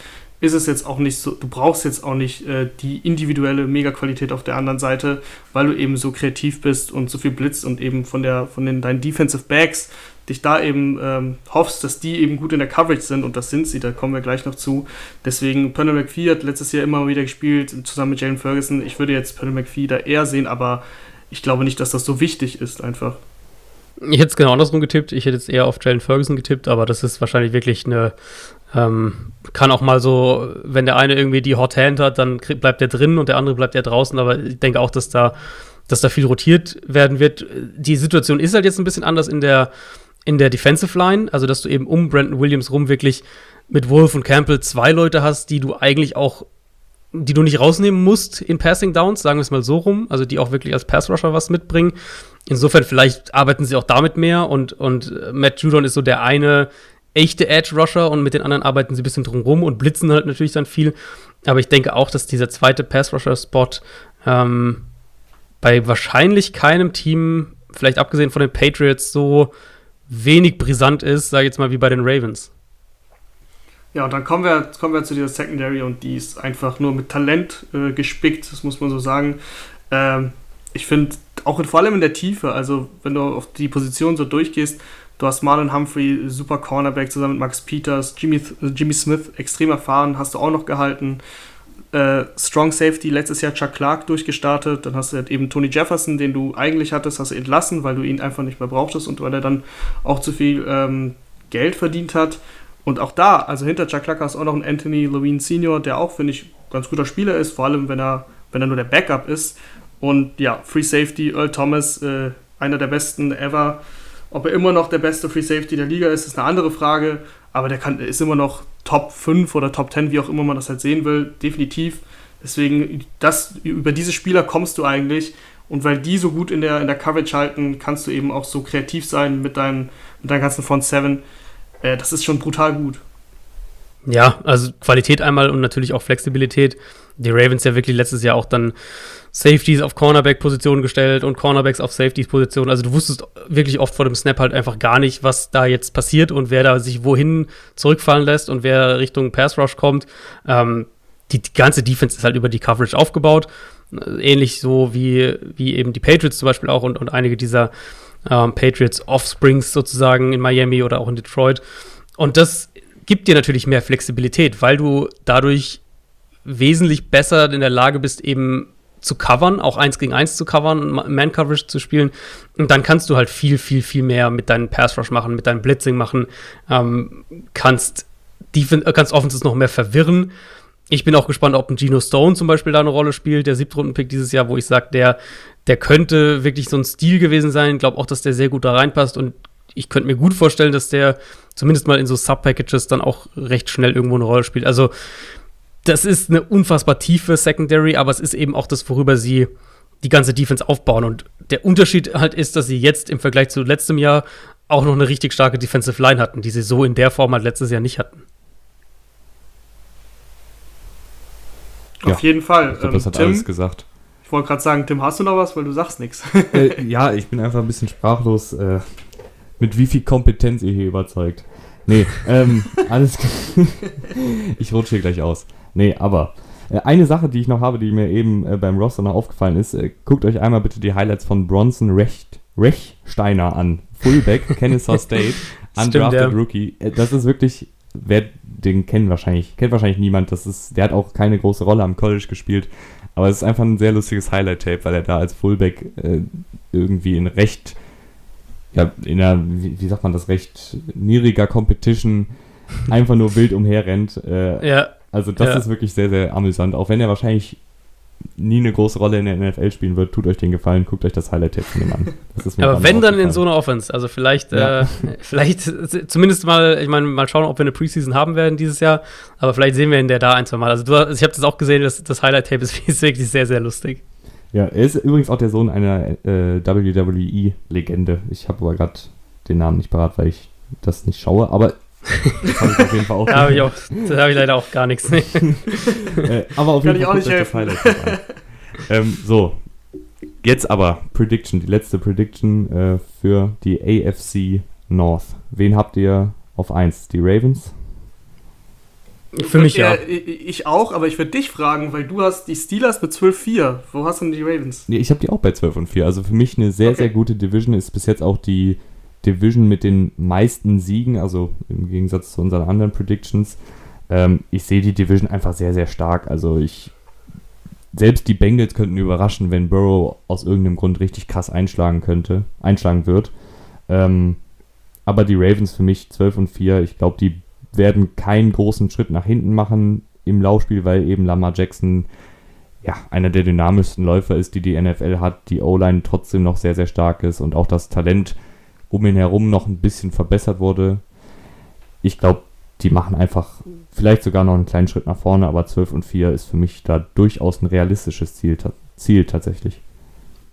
ist es jetzt auch nicht so, du brauchst jetzt auch nicht äh, die individuelle Mega-Qualität auf der anderen Seite, weil du eben so kreativ bist und so viel blitzt und eben von der von den deinen Defensive Backs dich da eben ähm, hoffst, dass die eben gut in der Coverage sind und das sind sie, da kommen wir gleich noch zu. Deswegen, Pernell McPhee hat letztes Jahr immer wieder gespielt, zusammen mit Jalen Ferguson. Ich würde jetzt Pernell McPhee da eher sehen, aber ich glaube nicht, dass das so wichtig ist einfach. Ich hätte es genau andersrum getippt. Ich hätte jetzt eher auf Jalen Ferguson getippt, aber das ist wahrscheinlich wirklich eine. Ähm, kann auch mal so, wenn der eine irgendwie die Hot Hand hat, dann bleibt der drin und der andere bleibt ja draußen. Aber ich denke auch, dass da, dass da viel rotiert werden wird. Die Situation ist halt jetzt ein bisschen anders in der, in der Defensive Line, also dass du eben um Brandon Williams rum wirklich mit Wolf und Campbell zwei Leute hast, die du eigentlich auch, die du nicht rausnehmen musst in Passing Downs, sagen wir es mal so rum, also die auch wirklich als Pass Rusher was mitbringen. Insofern vielleicht arbeiten sie auch damit mehr und, und Matt Judon ist so der eine echte Edge Rusher und mit den anderen arbeiten sie ein bisschen drumrum und blitzen halt natürlich dann viel. Aber ich denke auch, dass dieser zweite Pass Rusher Spot ähm, bei wahrscheinlich keinem Team, vielleicht abgesehen von den Patriots, so wenig brisant ist, sage ich jetzt mal, wie bei den Ravens. Ja, und dann kommen wir, kommen wir zu dieser Secondary und die ist einfach nur mit Talent äh, gespickt, das muss man so sagen. Ähm, ich finde, auch vor allem in der Tiefe, also wenn du auf die Position so durchgehst, du hast Marlon Humphrey, super Cornerback zusammen mit Max Peters, Jimmy, Jimmy Smith, extrem erfahren, hast du auch noch gehalten äh, Strong Safety letztes Jahr Chuck Clark durchgestartet. Dann hast du halt eben Tony Jefferson, den du eigentlich hattest, hast du entlassen, weil du ihn einfach nicht mehr brauchtest und weil er dann auch zu viel ähm, Geld verdient hat. Und auch da, also hinter Chuck Clark hast du auch noch einen Anthony Levine Senior, der auch, finde ich, ganz guter Spieler ist, vor allem wenn er, wenn er nur der Backup ist. Und ja, Free Safety, Earl Thomas, äh, einer der besten ever. Ob er immer noch der beste Free Safety der Liga ist, ist eine andere Frage. Aber der kann, ist immer noch Top 5 oder Top 10, wie auch immer man das halt sehen will, definitiv. Deswegen, das, über diese Spieler kommst du eigentlich. Und weil die so gut in der, in der Coverage halten, kannst du eben auch so kreativ sein mit deinen, mit deinen ganzen Front 7. äh, das ist schon brutal gut. Ja, also Qualität einmal und natürlich auch Flexibilität. Die Ravens ja wirklich letztes Jahr auch dann Safeties auf Cornerback-Positionen gestellt und Cornerbacks auf Safeties-Positionen. Also du wusstest wirklich oft vor dem Snap halt einfach gar nicht, was da jetzt passiert und wer da sich wohin zurückfallen lässt und wer Richtung Pass Rush kommt. Ähm, die, die, ganze Defense ist halt über die Coverage aufgebaut. Ähnlich so wie, wie eben die Patriots zum Beispiel auch und, und einige dieser ähm, Patriots Offsprings sozusagen in Miami oder auch in Detroit. Und das gibt dir natürlich mehr Flexibilität, weil du dadurch wesentlich besser in der Lage bist, eben zu covern, auch eins gegen eins zu covern, Man-Coverage zu spielen. Und dann kannst du halt viel, viel, viel mehr mit deinem Pass-Rush machen, mit deinem Blitzing machen, ähm, kannst, Defense, kannst Offenses noch mehr verwirren. Ich bin auch gespannt, ob ein Geno Stone zum Beispiel da eine Rolle spielt, der Siebtrunden-Pick dieses Jahr, wo ich sage, der, der könnte wirklich so ein Stil gewesen sein. Ich glaube auch, dass der sehr gut da reinpasst und ich könnte mir gut vorstellen, dass der zumindest mal in so Sub-Packages dann auch recht schnell irgendwo eine Rolle spielt. Also, das ist eine unfassbar tiefe Secondary, aber es ist eben auch das, worüber sie die ganze Defense aufbauen. Und der Unterschied halt ist, dass sie jetzt im Vergleich zu letztem Jahr auch noch eine richtig starke Defensive Line hatten, die sie so in der Form halt letztes Jahr nicht hatten. Auf jeden Fall. Ich glaube, das ähm, hat Tim, alles gesagt. Ich wollte gerade sagen, Tim, hast du noch was, weil du sagst nichts. [LAUGHS] Äh, ja, ich bin einfach ein bisschen sprachlos, äh, mit wie viel Kompetenz ihr hier überzeugt. Nee, ähm, [LAUGHS] alles. ich rutsche hier gleich aus. Nee, aber äh, eine Sache, die ich noch habe, die mir eben äh, beim Roster noch aufgefallen ist, äh, guckt euch einmal bitte die Highlights von Bronson Recht, Rechsteiner an. Fullback, [LAUGHS] Kennesaw State, undrafted Stimmt, ja. Rookie. Das ist wirklich, wer den kennt wahrscheinlich, kennt wahrscheinlich niemand. Das ist, der hat auch keine große Rolle am College gespielt. Aber es ist einfach ein sehr lustiges Highlight-Tape, weil er da als Fullback äh, irgendwie in recht, ja, in einer, wie, wie, sagt man das, recht niedriger Competition einfach nur wild umherrennt. Äh, ja. Also das ja. ist wirklich sehr, sehr amüsant. Auch wenn er wahrscheinlich nie eine große Rolle in der NFL spielen wird, tut euch den Gefallen, guckt euch das Highlight-Tape von ihm an. Aber wenn, dann in so einer Offense. Also vielleicht, ja. äh, vielleicht zumindest mal, ich meine, mal schauen, ob wir eine Preseason haben werden dieses Jahr, aber vielleicht sehen wir ihn der da ein, zwei Mal. Also du, ich habe das auch gesehen, das, das Highlight-Tape ist, [LAUGHS] ist, wirklich sehr, sehr lustig. Ja, er ist übrigens auch der Sohn einer äh, WWE-Legende. Ich habe aber gerade den Namen nicht parat, weil ich das nicht schaue, aber das habe ich auf jeden Fall auch. da habe ich, auch, hab ich leider auch gar nichts. [LAUGHS] äh, aber auf Kann jeden Fall. Kann ich auch nicht helfen. ähm, so, jetzt aber Prediction, die letzte Prediction äh, für die AFC North. Wen habt ihr auf 1? Die Ravens? Für mich ja. Ich auch, aber ich würde dich fragen, weil du hast die Steelers mit 12-4. Wo hast du denn die Ravens? Nee, ich habe die auch bei 12 und 4. Also für mich eine sehr, okay. sehr gute Division. Ist bis jetzt auch die Division mit den meisten Siegen, also im Gegensatz zu unseren anderen Predictions. Ähm, ich sehe die Division einfach sehr, sehr stark. Also ich selbst die Bengals könnten überraschen, wenn Burrow aus irgendeinem Grund richtig krass einschlagen könnte, einschlagen wird. Ähm, aber die Ravens für mich 12 und 4, ich glaube, die werden keinen großen Schritt nach hinten machen im Laufspiel, weil eben Lamar Jackson ja, einer der dynamischsten Läufer ist, die die NFL hat, die O-Line trotzdem noch sehr, sehr stark ist und auch das Talent um ihn herum noch ein bisschen verbessert wurde. Ich glaube, die machen einfach vielleicht sogar noch einen kleinen Schritt nach vorne, aber 12 und 4 ist für mich da durchaus ein realistisches Ziel, Ziel tatsächlich.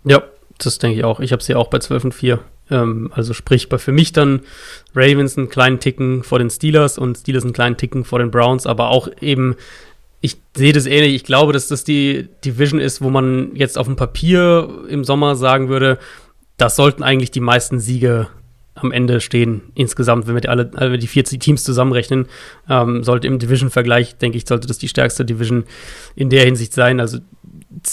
Ja, das denke ich auch. Ich habe sie auch bei 12 und 4. Ähm, also sprich, bei für mich dann Ravens einen kleinen Ticken vor den Steelers und Steelers einen kleinen Ticken vor den Browns, aber auch eben ich sehe das ähnlich. Ich glaube, dass das die Division ist, wo man jetzt auf dem Papier im Sommer sagen würde, das sollten eigentlich die meisten Siege am Ende stehen. Insgesamt, wenn wir die, alle, wenn wir die 40 Teams zusammenrechnen, ähm, sollte im Division-Vergleich, denke ich, sollte das die stärkste Division in der Hinsicht sein. Also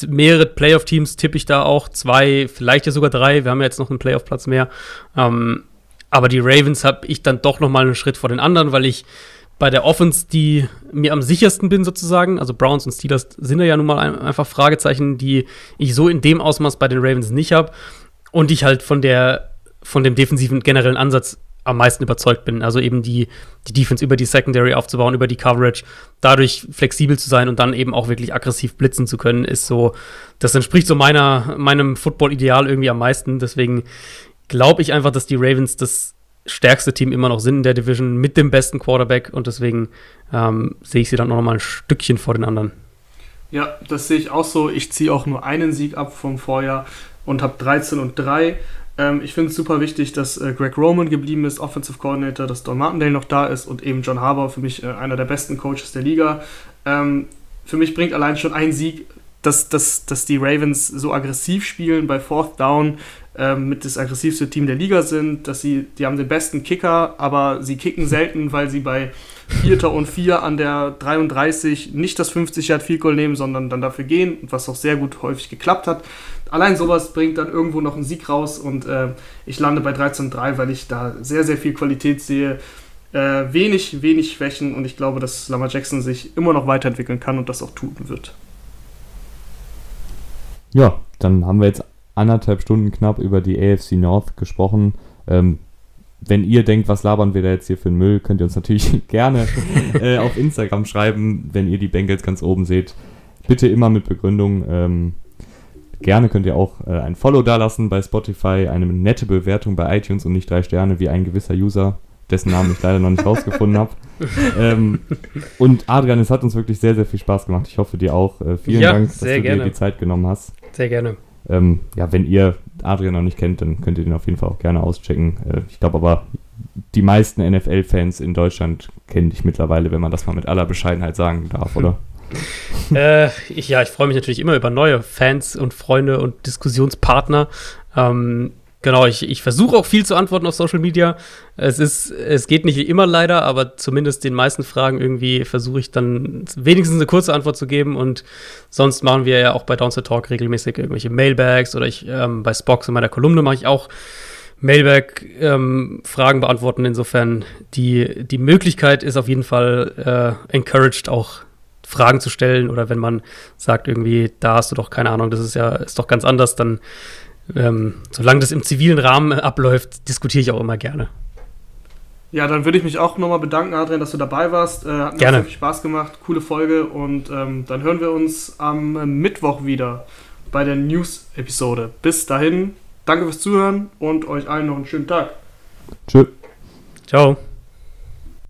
mehrere Playoff-Teams tippe ich da auch, zwei, vielleicht ja sogar drei. Wir haben ja jetzt noch einen Playoff-Platz mehr. Ähm, aber die Ravens habe ich dann doch noch mal einen Schritt vor den anderen, weil ich bei der Offense, die mir am sichersten bin sozusagen, also Browns und Steelers sind ja nun mal ein, einfach Fragezeichen, die ich so in dem Ausmaß bei den Ravens nicht habe und ich halt von der von dem defensiven generellen Ansatz am meisten überzeugt bin. Also eben die, die Defense über die Secondary aufzubauen, über die Coverage, dadurch flexibel zu sein und dann eben auch wirklich aggressiv blitzen zu können, ist so, das entspricht so meiner, meinem Football-Ideal irgendwie am meisten. Deswegen glaube ich einfach, dass die Ravens das stärkste Team immer noch sind in der Division mit dem besten Quarterback und deswegen ähm, sehe ich sie dann noch mal ein Stückchen vor den anderen. Ja, das sehe ich auch so. Ich ziehe auch nur einen Sieg ab vom Vorjahr und habe 13 und 3. Ähm, ich finde es super wichtig, dass äh, Greg Roman geblieben ist, Offensive Coordinator, dass Don Martindale noch da ist und eben John Harbour, für mich äh, einer der besten Coaches der Liga. Ähm, für mich bringt allein schon ein Sieg, dass, dass, dass die Ravens so aggressiv spielen bei Fourth Down, ähm, mit das aggressivste Team der Liga sind, dass sie, die haben den besten Kicker, aber sie kicken selten, weil sie bei Vierter und Vier an der 33 nicht das 50 Yard Field Goal nehmen, sondern dann dafür gehen, was auch sehr gut häufig geklappt hat allein sowas bringt dann irgendwo noch einen Sieg raus und äh, ich lande bei 13-3, weil ich da sehr, sehr viel Qualität sehe. Äh, wenig, wenig Schwächen und ich glaube, dass Lamar Jackson sich immer noch weiterentwickeln kann und das auch tun wird. Ja, dann haben wir jetzt anderthalb Stunden knapp über die AFC North gesprochen. Ähm, wenn ihr denkt, was labern wir da jetzt hier für einen Müll, könnt ihr uns natürlich [LAUGHS] gerne äh, auf Instagram schreiben, wenn ihr die Bengals ganz oben seht. Bitte immer mit Begründung. Ähm, Gerne könnt ihr auch äh, ein Follow dalassen bei Spotify, eine nette Bewertung bei iTunes und nicht drei Sterne wie ein gewisser User, dessen Namen ich leider noch nicht rausgefunden habe. [LAUGHS] Ähm, und Adrian, es hat uns wirklich sehr, sehr viel Spaß gemacht. Ich hoffe dir auch. Äh, vielen ja, Dank, dass du gerne. dir die Zeit genommen hast. Sehr gerne. Ähm, ja, wenn ihr Adrian noch nicht kennt, dann könnt ihr den auf jeden Fall auch gerne auschecken. Äh, ich glaube aber, die meisten NFL-Fans in Deutschland kennen dich mittlerweile, wenn man das mal mit aller Bescheidenheit sagen darf, [LAUGHS] oder? Äh, ich, ja, ich freue mich natürlich immer über neue Fans und Freunde und Diskussionspartner. Ähm, genau, ich, ich versuche auch viel zu antworten auf Social Media. Es ist, es geht nicht immer leider, aber zumindest den meisten Fragen irgendwie versuche ich dann wenigstens eine kurze Antwort zu geben. Und sonst machen wir ja auch bei Downset Talk regelmäßig irgendwelche Mailbags oder ich ähm, bei Spox in meiner Kolumne mache ich auch Mailbag-Fragen ähm, beantworten. Insofern die, die Möglichkeit ist auf jeden Fall äh, encouraged, auch Fragen zu stellen oder wenn man sagt, irgendwie, da hast du doch keine Ahnung, das ist ja, ist doch ganz anders, dann, ähm, solange das im zivilen Rahmen abläuft, diskutiere ich auch immer gerne. Ja, dann würde ich mich auch nochmal bedanken, Adrian, dass du dabei warst. Äh, hat mir Gerne. wirklich Spaß gemacht, coole Folge und ähm, dann hören wir uns am Mittwoch wieder bei der News-Episode. Bis dahin, danke fürs Zuhören und euch allen noch einen schönen Tag. Tschüss. Ciao.